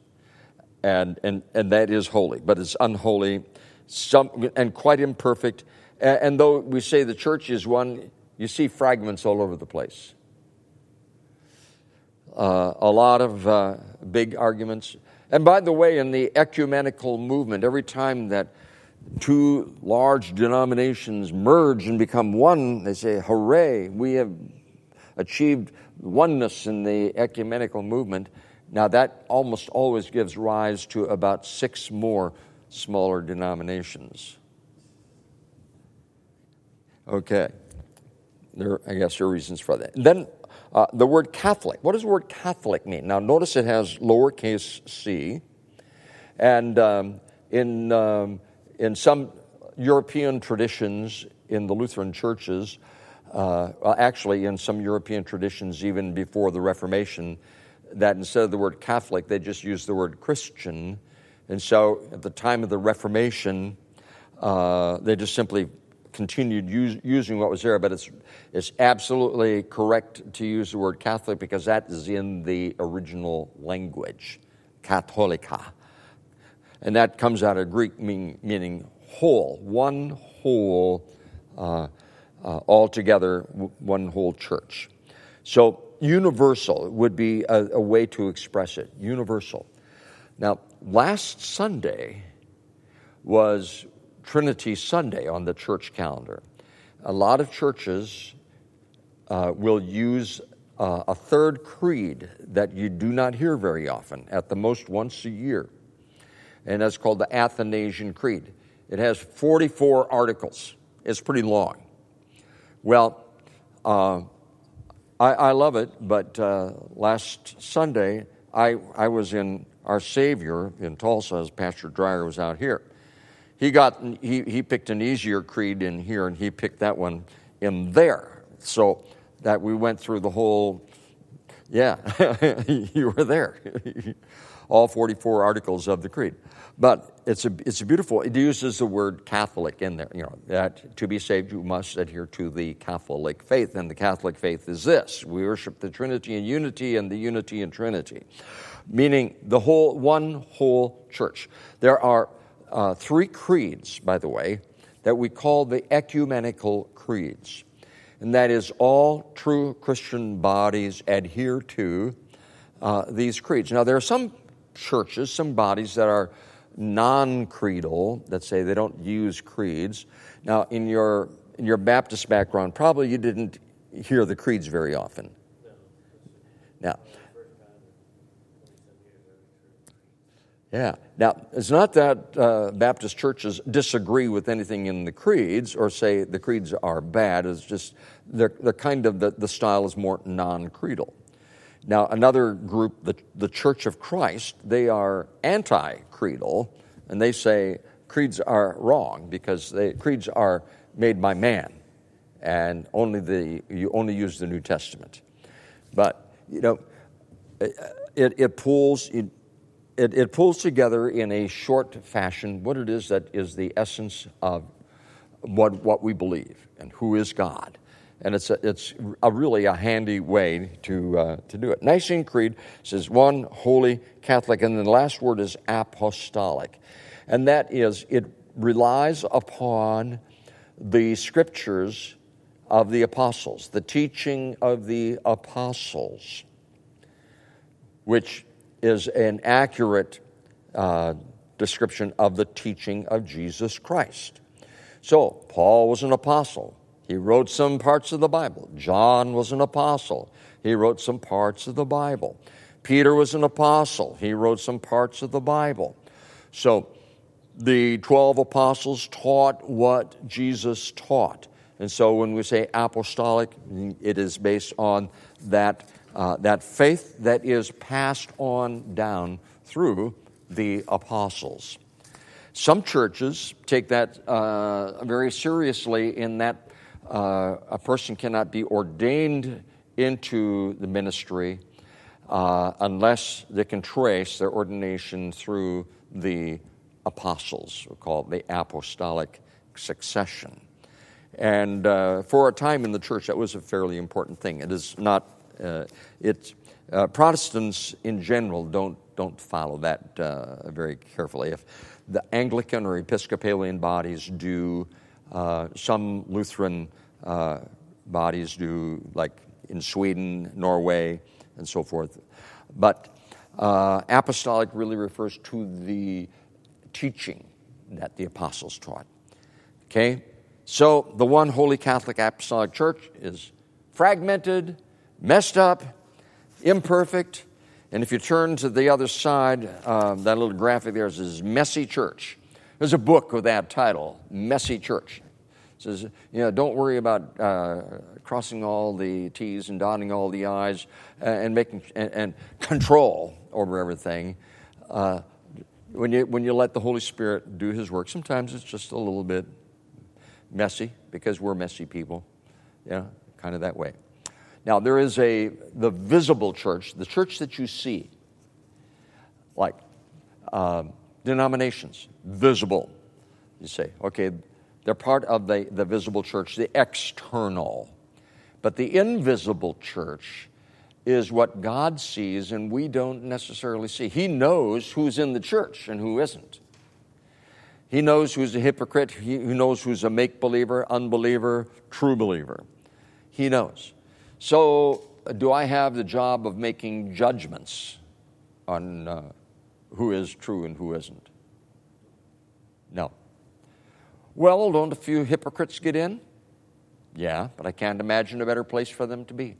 And, and, and that is holy, but it's unholy some, and quite imperfect and though we say the church is one, you see fragments all over the place. Uh, a lot of uh, big arguments. And by the way, in the ecumenical movement, every time that two large denominations merge and become one, they say, hooray, we have achieved oneness in the ecumenical movement. Now, that almost always gives rise to about six more smaller denominations. Okay. There, I guess there are reasons for that. And then, uh, the word Catholic. What does the word Catholic mean? Now, notice it has lowercase c, and um, in um, in some European traditions, in the Lutheran churches, uh, actually in some European traditions, even before the Reformation, that instead of the word Catholic, they just used the word Christian. And so at the time of the Reformation, uh, they just simply continued use, using what was there, but it's, it's absolutely correct to use the word Catholic because that is in the original language, Katholika. And that comes out of Greek mean, meaning whole, one whole, uh, uh, altogether, one whole church. So universal would be a, a way to express it, universal. Now, last Sunday was Trinity Sunday on the church calendar. A lot of churches uh, will use uh, a third creed that you do not hear very often, at the most once a year. And that's called the Athanasian Creed. It has 44 articles, it's pretty long. Well, uh, I, I, love it, but uh, last Sunday I, I was in Our Savior in Tulsa as Pastor Dreyer was out here. He got he, he picked an easier creed in here, and he picked that one in there. So that we went through the whole. Yeah, you were there. All 44 articles of the creed. But it's a, it's a beautiful, it uses the word Catholic in there. You know, that to be saved, you must adhere to the Catholic faith. And the Catholic faith is this we worship the Trinity in unity and the unity in Trinity, meaning the whole, one whole church. There are uh, three creeds, by the way, that we call the ecumenical creeds. And that is, all true Christian bodies adhere to uh, these creeds. Now, there are some churches, some bodies that are non creedal, that say they don't use creeds. Now, in your, in your Baptist background, probably you didn't hear the creeds very often. Now, yeah. Now, it's not that uh, Baptist churches disagree with anything in the creeds or say the creeds are bad. It's just they're, they're kind of the, the style is more non creedal. Now, another group, the, the Church of Christ, they are anti creedal, and they say creeds are wrong because they, creeds are made by man, and only the, you only use the New Testament. But, you know, it, it pulls, it, it, it pulls together in a short fashion what it is that is the essence of what, what we believe and who is God and it's a, it's a really a handy way to, uh, to do it. Nicene Creed says one holy Catholic, and then the last word is apostolic, and that is it relies upon the scriptures of the apostles, the teaching of the apostles, which is an accurate uh, description of the teaching of Jesus Christ. So, Paul was an apostle. He wrote some parts of the Bible. John was an apostle. He wrote some parts of the Bible. Peter was an apostle. He wrote some parts of the Bible. So the 12 apostles taught what Jesus taught. And so when we say apostolic, it is based on that, uh, that faith that is passed on down through the apostles. Some churches take that uh, very seriously in that uh, a person cannot be ordained into the ministry uh, unless they can trace their ordination through the apostles, we call it the apostolic succession. And uh, for a time in the church, that was a fairly important thing. It is not, uh, it, uh, Protestants in general don't, don't follow that uh, very carefully. If the Anglican or Episcopalian bodies do some Lutheran bodies do, like in Sweden, Norway, and so forth. But uh, apostolic really refers to the teaching that the apostles taught. Okay? So the one holy Catholic Apostolic Church is fragmented, messed up, imperfect. And if you turn to the other side, uh, that little graphic there is Messy Church. There's a book with that title, Messy Church. says, you know, don't worry about uh, crossing all the T's and dotting all the I's uh, and making and, and control over everything. Uh, when you when you let the Holy Spirit do His work, sometimes it's just a little bit messy because we're messy people, yeah, kind of that way. Now there is a the visible church, the church that you see, like um, denominations, visible. You say, okay, they're part of the, the visible church, the external. But the invisible church is what God sees and we don't necessarily see. He knows who's in the church and who isn't. He knows who's a hypocrite, he knows who's a make believer, unbeliever, true believer. He knows. So, do I have the job of making judgments on uh, who is true and who isn't? No. Well, don't a few hypocrites get in? Yeah, but I can't imagine a better place for them to be.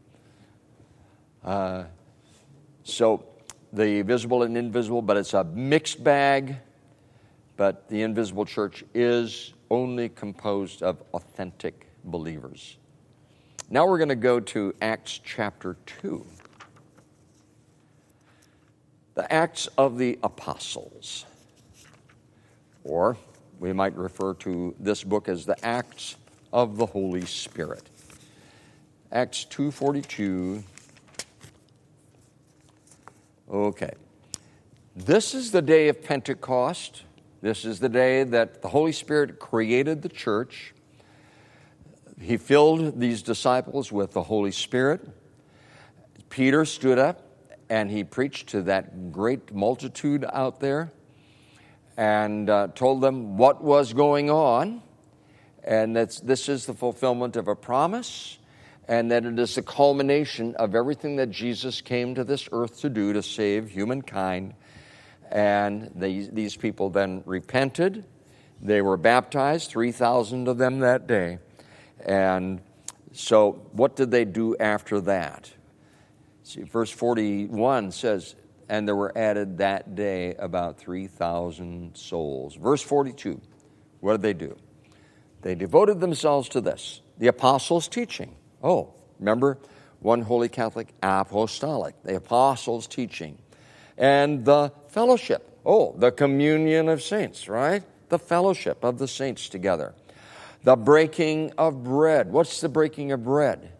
Uh, so, the visible and invisible, but it's a mixed bag. But the invisible church is only composed of authentic believers. Now we're going to go to Acts chapter 2. The Acts of the Apostles, or we might refer to this book as the Acts of the Holy Spirit. Acts 2:42 Okay. This is the day of Pentecost. This is the day that the Holy Spirit created the church. He filled these disciples with the Holy Spirit. Peter stood up and he preached to that great multitude out there and uh, told them what was going on, and that this is the fulfillment of a promise, and that it is the culmination of everything that Jesus came to this earth to do to save humankind. And these, these people then repented. They were baptized, 3,000 of them that day. And so, what did they do after that? See, verse 41 says, and there were added that day about 3,000 souls. Verse 42, what did they do? They devoted themselves to this the apostles' teaching. Oh, remember, one holy Catholic apostolic, the apostles' teaching. And the fellowship. Oh, the communion of saints, right? The fellowship of the saints together. The breaking of bread. What's the breaking of bread?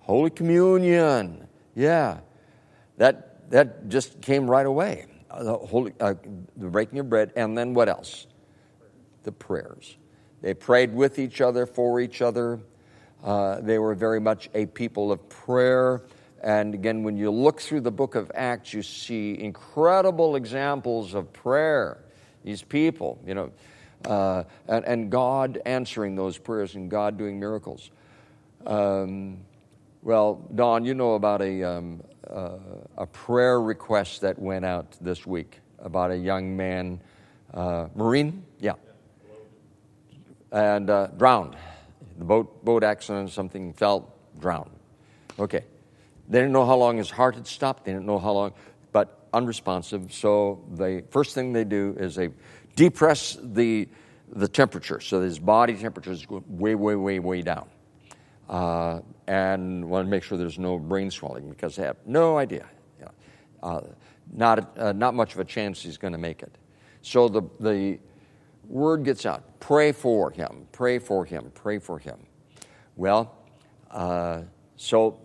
Holy Communion. Yeah. That that just came right away. Uh, the, holy, uh, the breaking of bread, and then what else? The prayers. They prayed with each other, for each other. Uh, they were very much a people of prayer. And again, when you look through the book of Acts, you see incredible examples of prayer. These people, you know, uh, and, and, God answering those prayers and God doing miracles. Um, well, Don, you know about a, um, uh, a prayer request that went out this week about a young man, uh, Marine, yeah, and uh, drowned. The boat boat accident, something fell, drowned. Okay, they didn't know how long his heart had stopped. They didn't know how long, but unresponsive. So the first thing they do is they depress the the temperature, so his body temperature is way, way, way, way down uh, and want to make sure there's no brain swelling because they have no idea. You know, uh, not, uh, not much of a chance he's going to make it. So the, the word gets out pray for him, pray for him, pray for him. Well, uh, so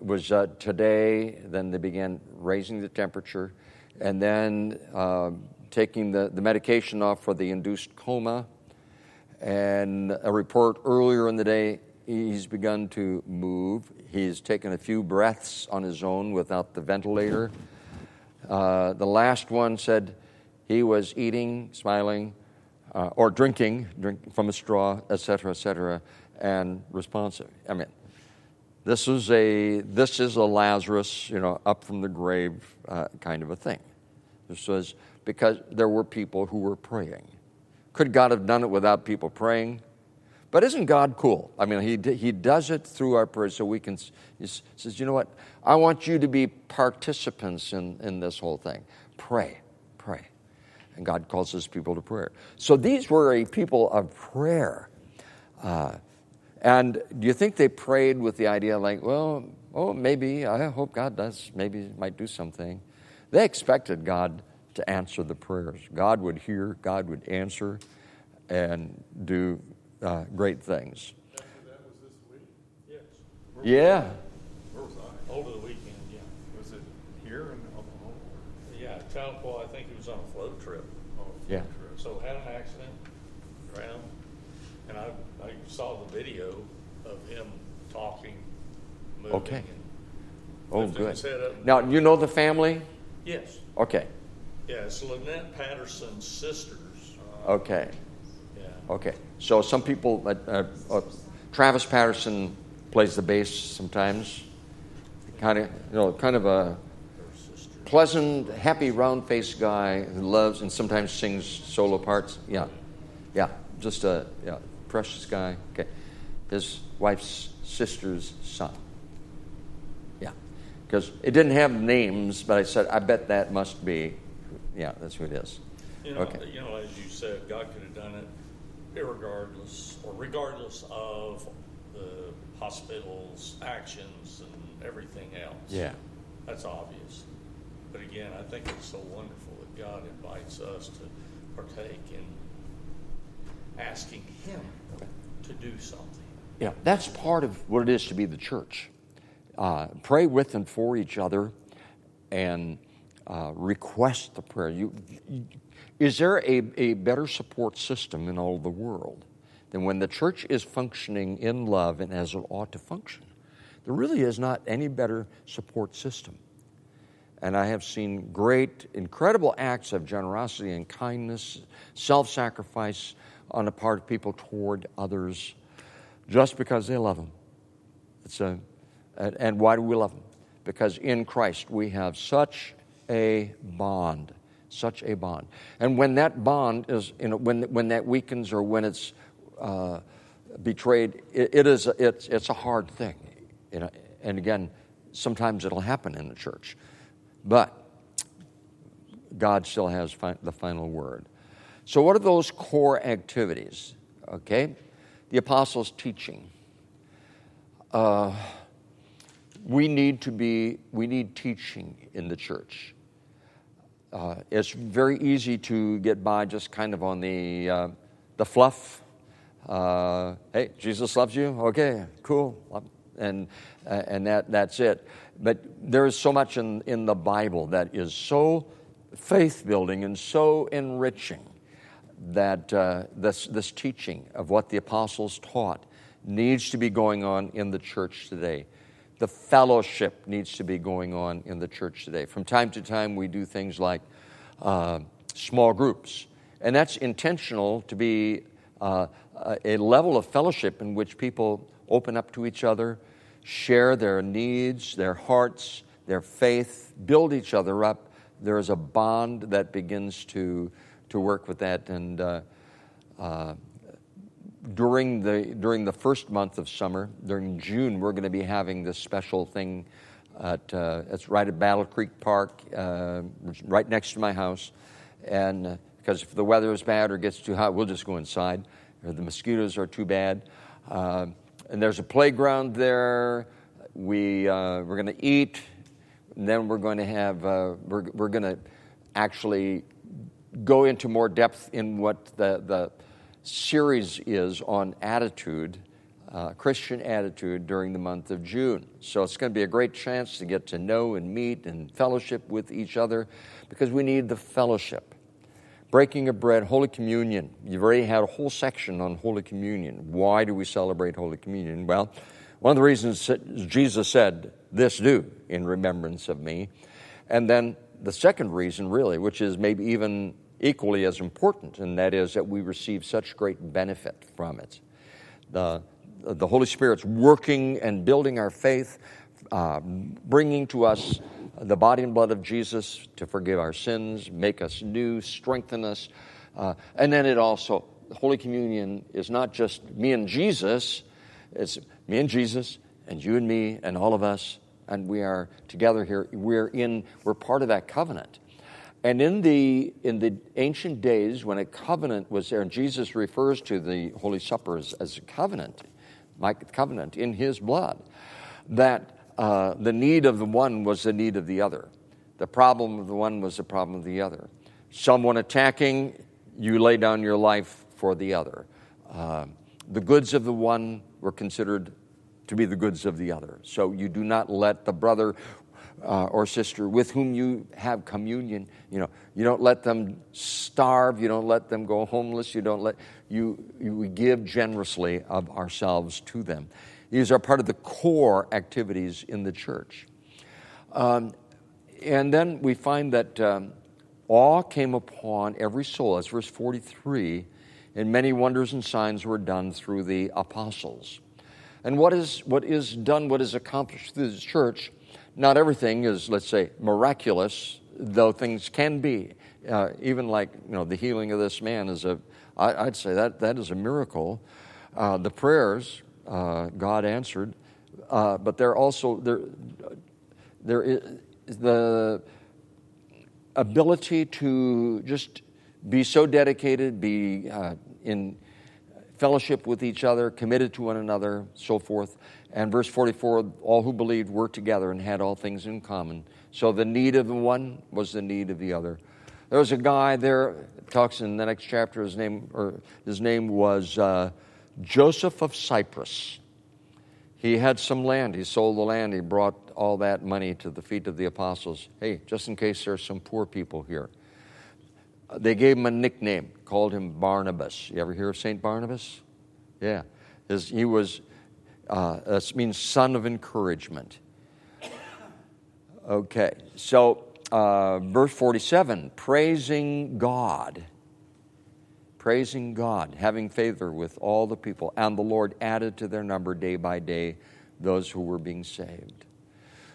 it was uh, today, then they began raising the temperature, and then uh, taking the, the medication off for the induced coma. And a report earlier in the day he's begun to move. He's taken a few breaths on his own without the ventilator. Uh, the last one said he was eating, smiling, uh, or drinking, drink from a straw, etc., etc., and responsive. I mean, this is a this is a Lazarus, you know, up from the grave uh, kind of a thing. This was because there were people who were praying. Could God have done it without people praying? But isn't God cool? I mean, he, he does it through our prayers so we can, he says, you know what? I want you to be participants in, in this whole thing. Pray, pray. And God calls his people to prayer. So these were a people of prayer. Uh, and do you think they prayed with the idea like, well, oh, maybe, I hope God does, maybe might do something? They expected God to answer the prayers. God would hear, God would answer, and do uh, great things. After that was this week? Yes. Yeah. Where was I? Over the weekend, yeah. Was it here in Oklahoma? Yeah, Tahlequah, I think he was on a float trip. Oh, Yeah. So had an accident, drowned, and I, I saw the video of him talking, moving. Okay. and- Oh, good. his head up. Now, you know the family? Yes, Okay. Yeah, it's Lynette Patterson's sisters. Okay. Yeah, Okay. So some people, uh, uh, uh, Travis Patterson plays the bass sometimes. Kind of, you know, kind of a pleasant, happy, round-faced guy who loves and sometimes sings solo parts. Yeah, yeah, just a yeah, precious guy. Okay, his wife's sister's son. Yeah, because it didn't have names, but I said I bet that must be. Yeah, that's who it is. You know, Okay. you know, as you said, God could have done it irregardless, or regardless of the hospital's actions and everything else. Yeah. That's obvious. But again, I think it's so wonderful that God invites us to partake in asking Him to do something. Yeah, that's part of what it is to be the church. Uh, pray with and for each other, and uh, request the prayer. You, you- is there a, a better support system in all the world than when the church is functioning in love and as it ought to function? There really is not any better support system. And I have seen great, incredible acts of generosity and kindness, self sacrifice on the part of people toward others just because they love them. It's a, and and why do we love them? Because in Christ we have such a bond, such a bond. And when that bond is, you know, when, when that weakens or when it's uh, betrayed, it, it is, it's, it's a hard thing. You know? And again, sometimes it'll happen in the church. But God still has fi- the final word. So, what are those core activities? Okay, the apostles' teaching. Uh, we need to be. We need teaching in the church. Uh, it's very easy to get by just kind of on the uh, the fluff. Uh, hey, Jesus loves you. Okay, cool, and uh, and that that's it. But there is so much in in the Bible that is so faith building and so enriching that uh, this this teaching of what the apostles taught needs to be going on in the church today. The fellowship needs to be going on in the church today. From time to time, we do things like uh, small groups, and that's intentional to be uh, a level of fellowship in which people open up to each other, share their needs, their hearts, their faith, build each other up. There is a bond that begins to, to work with that. And uh, uh, during, the, during the first month of summer, during June, we're going to be having this special thing at, uh, it's right at Battle Creek Park, uh, right next to my house. And because if the weather is bad or gets too hot, we'll just go inside, or the mosquitoes are too bad. Uh, and there's a playground there. We, uh, we're going to eat, and then we're going to have, uh, we're, we're going to actually go into more depth in what the, the series is on attitude, uh, Christian attitude during the month of June. So it's going to be a great chance to get to know and meet and fellowship with each other because we need the fellowship. Breaking of bread, Holy Communion. You've already had a whole section on Holy Communion. Why do we celebrate Holy Communion? Well, one of the reasons Jesus said, This do in remembrance of me. And then the second reason, really, which is maybe even equally as important, and that is that we receive such great benefit from it. The, the Holy Spirit's working and building our faith, uh, bringing to us the body and blood of Jesus to forgive our sins, make us new, strengthen us. Uh, and then it also, Holy Communion is not just me and Jesus, it's me and Jesus and you and me and all of us, and we are together here. We're in, we're part of that covenant. And in the, in the ancient days, when a covenant was there, and Jesus refers to the Holy Supper as, as a covenant, like covenant in his blood, that uh, the need of the one was the need of the other. The problem of the one was the problem of the other. Someone attacking, you lay down your life for the other. Uh, the goods of the one were considered to be the goods of the other. So you do not let the brother uh, or sister with whom you have communion, you know, you don't let them starve, you don't let them go homeless, you don't let, you, you give generously of ourselves to them. These are part of the core activities in the church. Um, and then we find that um, awe came upon every soul. That's verse 43. And many wonders and signs were done through the apostles. And what is, what is done, what is accomplished through the church, not everything is, let's say, miraculous, though things can be. Uh, even like, you know, the healing of this man is a, I, I'd say that, that is a miracle. Uh, the prayers uh, God answered, uh, but there also, there, there is the ability to just be so dedicated, be uh, in fellowship with each other, committed to one another, so forth. And verse 44 all who believed were together and had all things in common. So the need of the one was the need of the other. There was a guy there, talks in the next chapter, his name, or his name was uh, Joseph of Cyprus. He had some land. He sold the land. He brought all that money to the feet of the apostles. Hey, just in case there's some poor people here. They gave him a nickname, called him Barnabas. You ever hear of St. Barnabas? Yeah. His, he was, uh, that means son of encouragement. Okay, so uh, verse 47 praising God. Praising God, having favor with all the people, and the Lord added to their number day by day those who were being saved.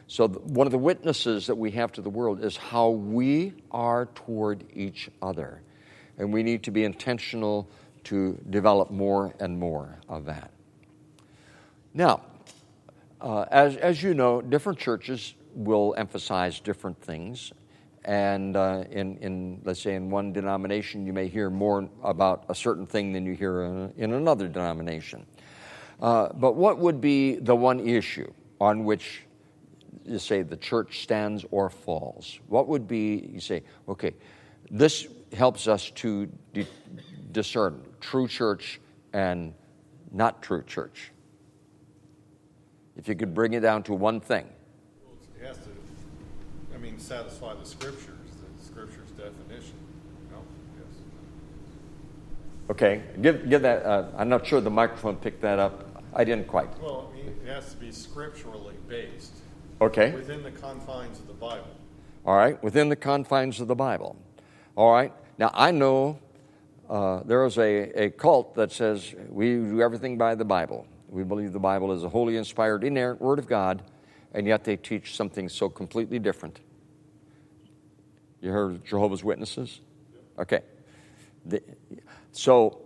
So, one of the witnesses that we have to the world is how we are toward each other. And we need to be intentional to develop more and more of that. Now, uh, as, as you know, different churches will emphasize different things. And uh, in, in, let's say, in one denomination, you may hear more about a certain thing than you hear in, in another denomination. Uh, but what would be the one issue on which you say the church stands or falls? What would be, you say, okay, this helps us to de- discern true church and not true church? If you could bring it down to one thing. Well, it has to, I mean, satisfy the scriptures, the scripture's definition. No? Yes. Okay, give, give that, uh, I'm not sure the microphone picked that up. I didn't quite. Well, I mean, it has to be scripturally based. Okay. Within the confines of the Bible. All right, within the confines of the Bible. All right, now I know uh, there is a, a cult that says we do everything by the Bible. We believe the Bible is a holy, inspired, inerrant Word of God, and yet they teach something so completely different. You heard Jehovah's Witnesses? Okay. The, so,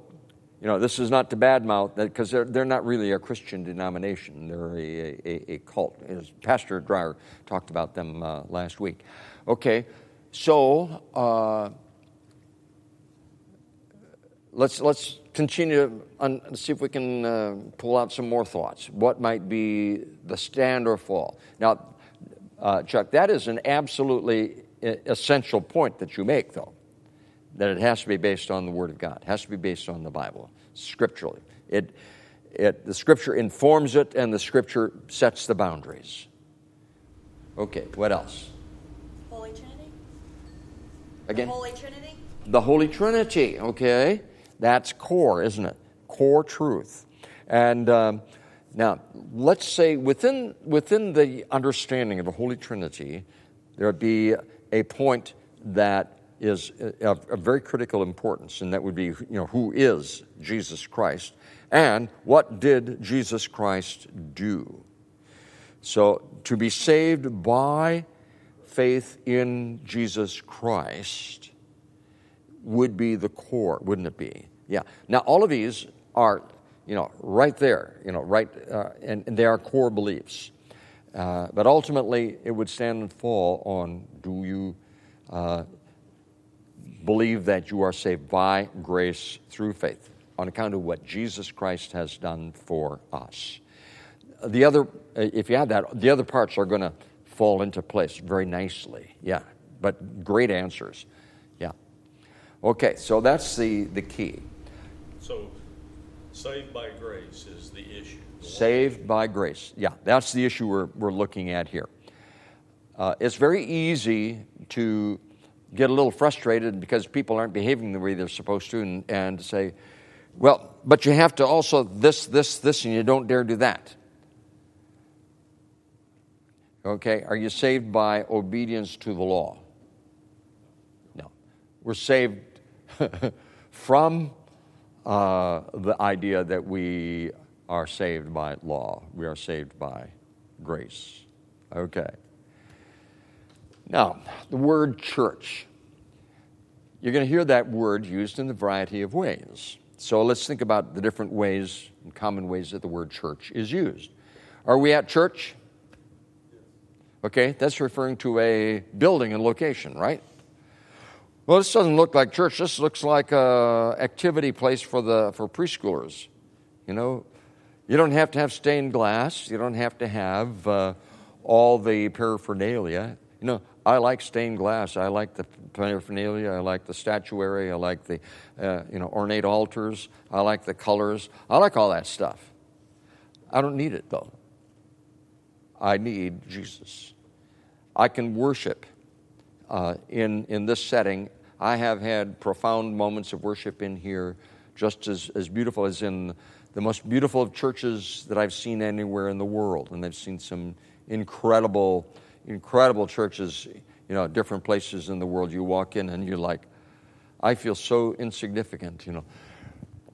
you know, this is not to badmouth because they're, they're not really a Christian denomination. They're a, a, a cult. As Pastor Dreyer talked about them uh, last week. Okay, so uh, let's, let's continue to see if we can uh, pull out some more thoughts. What might be the stand or fall? Now, uh, Chuck, that is an absolutely essential point that you make, though that it has to be based on the Word of God. It has to be based on the Bible, scripturally. It, it, the Scripture informs it, and the Scripture sets the boundaries. Okay, what else? Holy Trinity? Again? The Holy Trinity? The Holy Trinity, okay. That's core, isn't it? Core truth. And um, now, let's say within, within the understanding of the Holy Trinity, there would be a point that is of, of very critical importance, and that would be, you know, who is Jesus Christ, and what did Jesus Christ do? So, to be saved by faith in Jesus Christ would be the core, wouldn't it be? Yeah. Now, all of these are, you know, right there, you know, right, uh, and, and, they are core beliefs. Uh, but ultimately, it would stand and fall on do you uh, believe that you are saved by grace through faith on account of what Jesus Christ has done for us. The other, if you add that, the other parts are going to fall into place very nicely. Yeah, but great answers. Okay, so that's the, the key. So, saved by grace is the issue. The one- Saved by grace. Yeah, that's the issue we're, we're looking at here. Uh, it's very easy to get a little frustrated because people aren't behaving the way they're supposed to and, and say, well, but you have to also this, this, this, and you don't dare do that. Okay, are you saved by obedience to the law? We're saved from uh, the idea that we are saved by law. We are saved by grace. Okay. Now, the word church. You're going to hear that word used in a variety of ways. So let's think about the different ways and common ways that the word church is used. Are we at church? Okay, that's referring to a building and location, right? Well, this doesn't look like church. This looks like a activity place for the for preschoolers. You know, you don't have to have stained glass. You don't have to have uh, all the paraphernalia. You know, I like stained glass. I like the paraphernalia. I like the statuary. I like the uh, you know ornate altars. I like the colors. I like all that stuff. I don't need it though. I need Jesus. I can worship uh, in, in this setting. I have had profound moments of worship in here, just as, as beautiful as in the most beautiful of churches that I've seen anywhere in the world. And I've seen some incredible, incredible churches, you know, different places in the world. You walk in and you're like, I feel so insignificant, you know.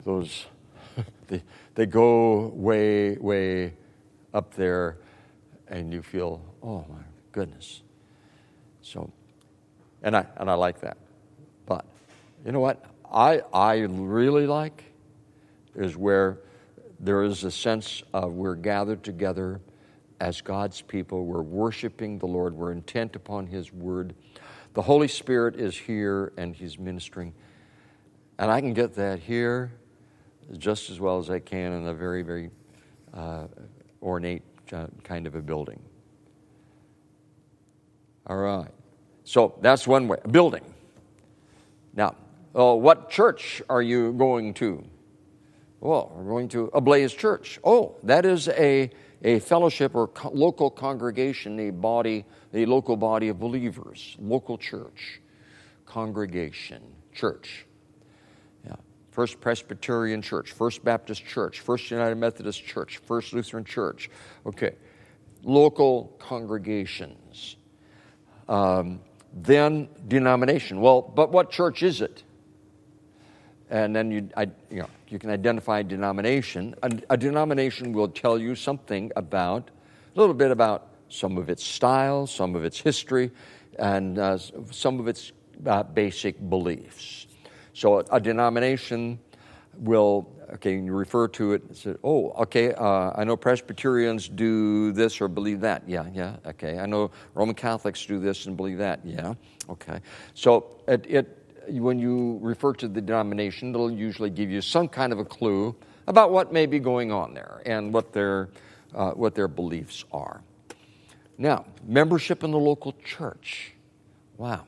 Those, they, they go way, way up there and you feel, oh my goodness. So, and I, and I like that. You know what? I, I really like is where there is a sense of we're gathered together as God's people. We're worshiping the Lord. We're intent upon His word. The Holy Spirit is here and He's ministering. And I can get that here just as well as I can in a very, very uh, ornate uh, kind of a building. All right. So that's one way, building. Now, uh, what church are you going to? Well, we're going to Ablaze Church. Oh, that is a, a fellowship or co- local congregation, a body, a local body of believers, local church, congregation, church. Yeah. First Presbyterian Church, First Baptist Church, First United Methodist Church, First Lutheran Church. Okay, local congregations. Um, then denomination. Well, but what church is it? And then you, I, you, know, you can identify denomination. A, a denomination will tell you something about, a little bit about some of its style, some of its history, and uh, some of its uh, basic beliefs. So a, a denomination will, okay, you refer to it and say, oh, okay, uh, I know Presbyterians do this or believe that. Yeah, yeah, okay. I know Roman Catholics do this and believe that. Yeah, okay. So it, it when you refer to the denomination, it'll usually give you some kind of a clue about what may be going on there and what their, uh, what their beliefs are. Now, membership in the local church. Wow.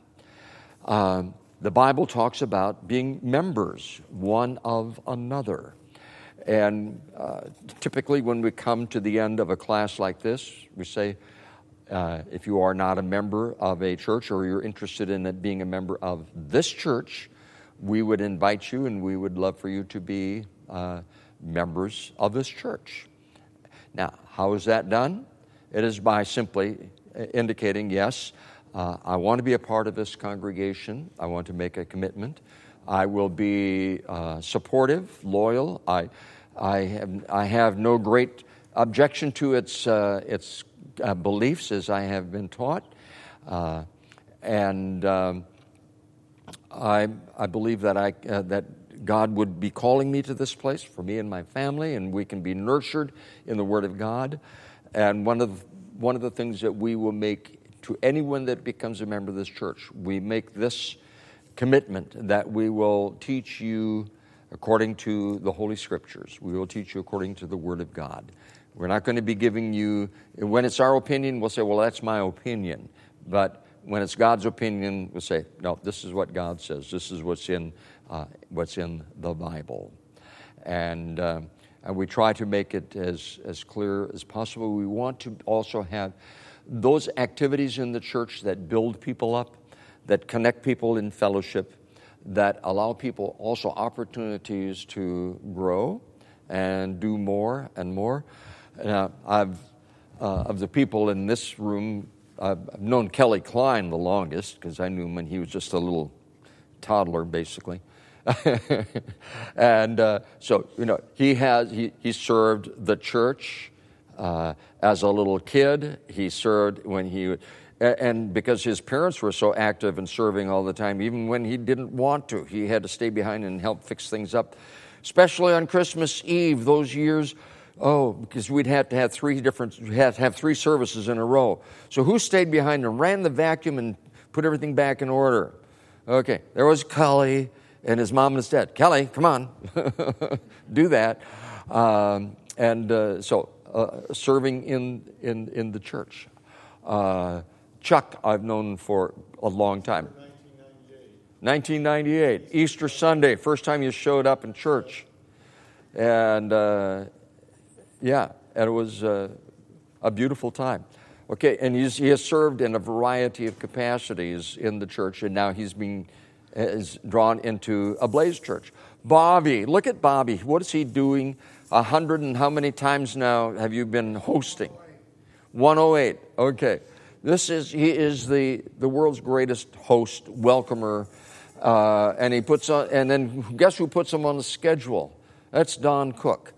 Um, the Bible talks about being members one of another. And uh, typically, when we come to the end of a class like this, we say, uh, if you are not a member of a church or you're interested in being a member of this church, we would invite you and we would love for you to be uh, members of this church. Now, how is that done? It is by simply indicating, yes, uh, I want to be a part of this congregation. I want to make a commitment. I will be uh, supportive, loyal. I, I, have, I have no great objection to its, uh, its uh, beliefs as I have been taught. Uh, and um, I, I believe that, I, uh, that God would be calling me to this place for me and my family, and we can be nurtured in the Word of God. And one of, one of the things that we will make to anyone that becomes a member of this church, we make this commitment that we will teach you according to the Holy Scriptures. We will teach you according to the Word of God. We're not going to be giving you, when it's our opinion, we'll say, well, that's my opinion. But when it's God's opinion, we'll say, no, this is what God says. This is what's in, uh, what's in the Bible. And, uh, and we try to make it as, as clear as possible. We want to also have those activities in the church that build people up, that connect people in fellowship, that allow people also opportunities to grow and do more and more. I've, uh, of the people in this room, I've known Kelly Klein the longest because I knew him when he was just a little toddler, basically. and uh, so, you know, he has he, he served the church uh, as a little kid. He served when he and because his parents were so active and serving all the time, even when he didn't want to, he had to stay behind and help fix things up. Especially on Christmas Eve, those years, oh, because we'd have to have three different, to have three services in a row. So who stayed behind and ran the vacuum and put everything back in order? Okay, there was Kelly and his mom and his dad. Kelly, come on, do that. Um, and uh, so uh, serving in, in, in the church. Uh, Chuck, I've known for a long time. 1998, Easter Sunday, first time you showed up in church. And uh, yeah, and it was uh, a beautiful time. Okay, and he has served in a variety of capacities in the church, and now he's being is drawn into Ablaze Church. Bobby, look at Bobby. What is he doing? A hundred and how many times now have you been hosting? 108. Okay. This is, he is the, the world's greatest host, welcomer, uh, and he puts on, and then guess who puts him on the schedule? That's Don Cook.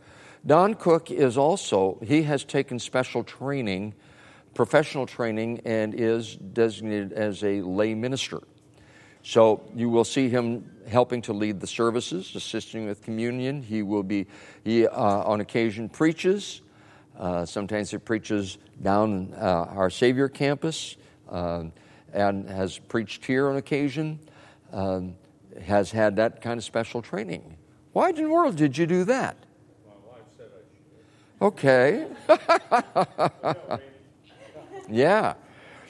Don Cook is also, he has taken special training, professional training, and is designated as a lay minister. So you will see him helping to lead the services, assisting with communion. He will be, he uh, on occasion preaches. Uh, sometimes he preaches down uh, our Savior campus uh, and has preached here on occasion, um, has had that kind of special training. Why in the world did you do that? Okay. yeah.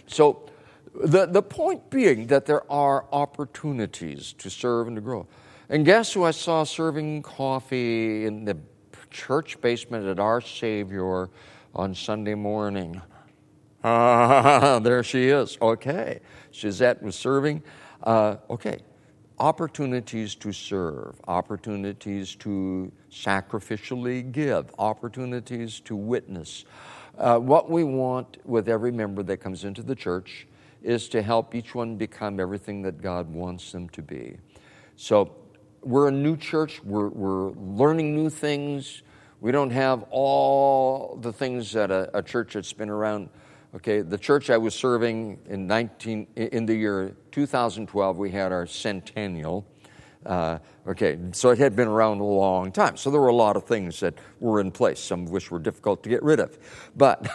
So the, the point being that there are opportunities to serve and to grow. And guess who I saw serving coffee in the church basement at Our Savior on Sunday morning. Ah, there she is. Okay. Suzette was serving. Uh, okay. Opportunities to serve, opportunities to sacrificially give, opportunities to witness. Uh, what we want with every member that comes into the church is to help each one become everything that God wants them to be. So, we're a new church, we're, we're learning new things, we don't have all the things that a, a church that's been around. Okay, the church I was serving in 19 in the year 2012, we had our centennial. Uh, okay, so it had been around a long time. So there were a lot of things that were in place, some of which were difficult to get rid of. But,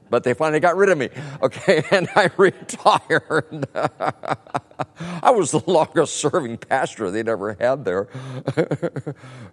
but they finally got rid of me. Okay, and I retired. I was the longest serving pastor they'd ever had there.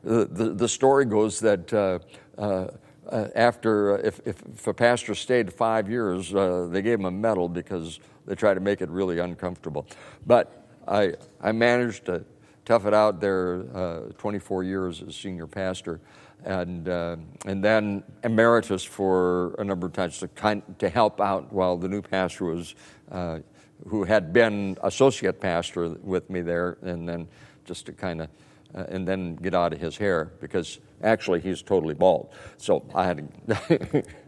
the, the, the, story goes that. Uh, uh, uh, after if, if, if, a pastor stayed five years, uh, they gave him a medal because they tried to make it really uncomfortable. But I, I managed to tough it out there uh, 24 years as senior pastor, and, uh, and then emeritus for a number of times to, kind, to help out while the new pastor was, uh, who had been associate pastor with me there, and then just to kind of, uh, and then get out of his hair because actually he's totally bald. So I had to.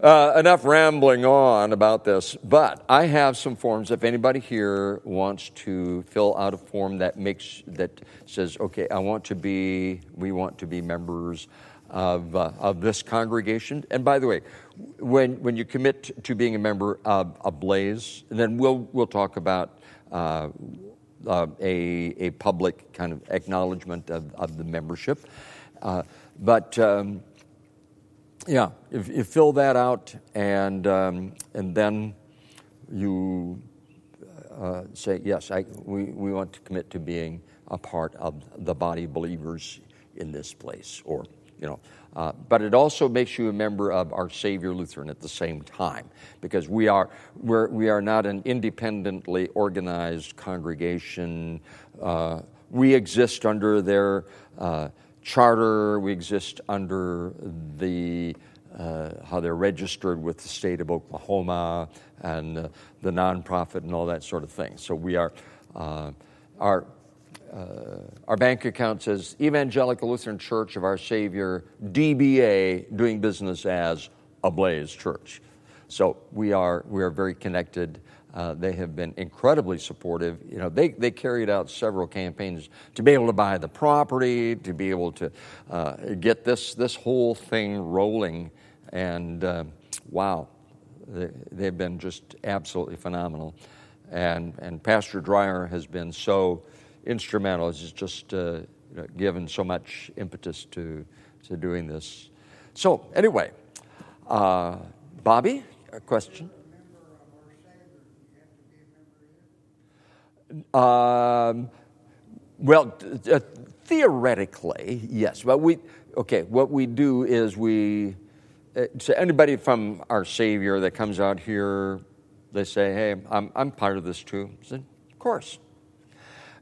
uh, enough rambling on about this, but I have some forms. If anybody here wants to fill out a form that makes that says, "Okay, I want to be," we want to be members of uh, of this congregation. And by the way, when when you commit to being a member of, Ablaze, then we'll we'll talk about. Uh, uh, a, a public kind of acknowledgement of, of the membership. Uh, but um, yeah, if you fill that out and um, and then you uh, say, yes, I, we, we want to commit to being a part of the body of believers in this place, or, you know. Uh, but it also makes you a member of our Savior Lutheran at the same time, because we are, we're, we are not an independently organized congregation. Uh, we exist under their uh, charter, we exist under the uh, how they're registered with the state of Oklahoma and uh, the nonprofit and all that sort of thing. So we are, uh, our, uh, our bank account says Evangelical Lutheran Church of Our Savior, DBA, doing business as Ablaze Church. So we are, we are very connected. Uh, they have been incredibly supportive. You know, they, they carried out several campaigns to be able to buy the property, to be able to uh, get this, this whole thing rolling. And uh, wow, they, they've been just absolutely phenomenal. And, and Pastor Dreyer has been so instrumental. He's just uh, you know, given so much impetus to, to doing this. So, anyway, uh, Bobby, a question? Um, well, uh, theoretically, yes. But we, okay, what we do is we, uh, so anybody from our Savior that comes out here, they say, hey, I'm, I'm part of this too. Said, of course.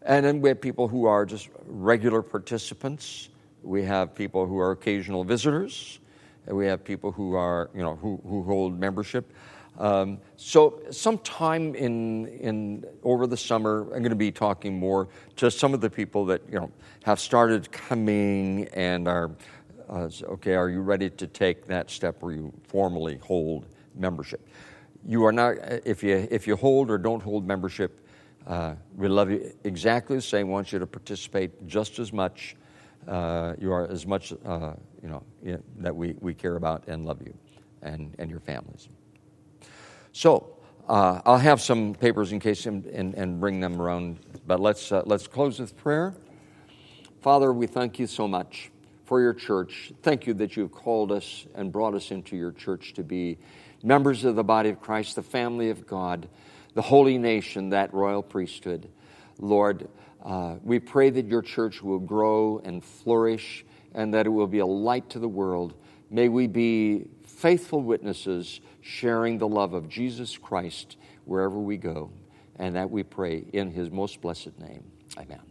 And then we have people who are just regular participants. We have people who are occasional visitors. We have people who are, you know, who, who hold membership. Um, so sometime in, in over the summer, I'm going to be talking more to some of the people that you know have started coming and are uh, okay. Are you ready to take that step where you formally hold membership? You are not if you if you hold or don't hold membership. Uh, we love you exactly the same. We Want you to participate just as much. Uh, you are as much uh, you know that we, we care about and love you and, and your families. So uh, I'll have some papers in case and, and, and bring them around, but let's, uh, let's close with prayer. Father, we thank you so much for your church. Thank you that you've called us and brought us into your church to be members of the body of Christ, the family of God, the holy nation, that royal priesthood. Lord, uh, we pray that your church will grow and flourish and that it will be a light to the world. May we be faithful witnesses sharing the love of Jesus Christ wherever we go. And that we pray in his most blessed name. Amen.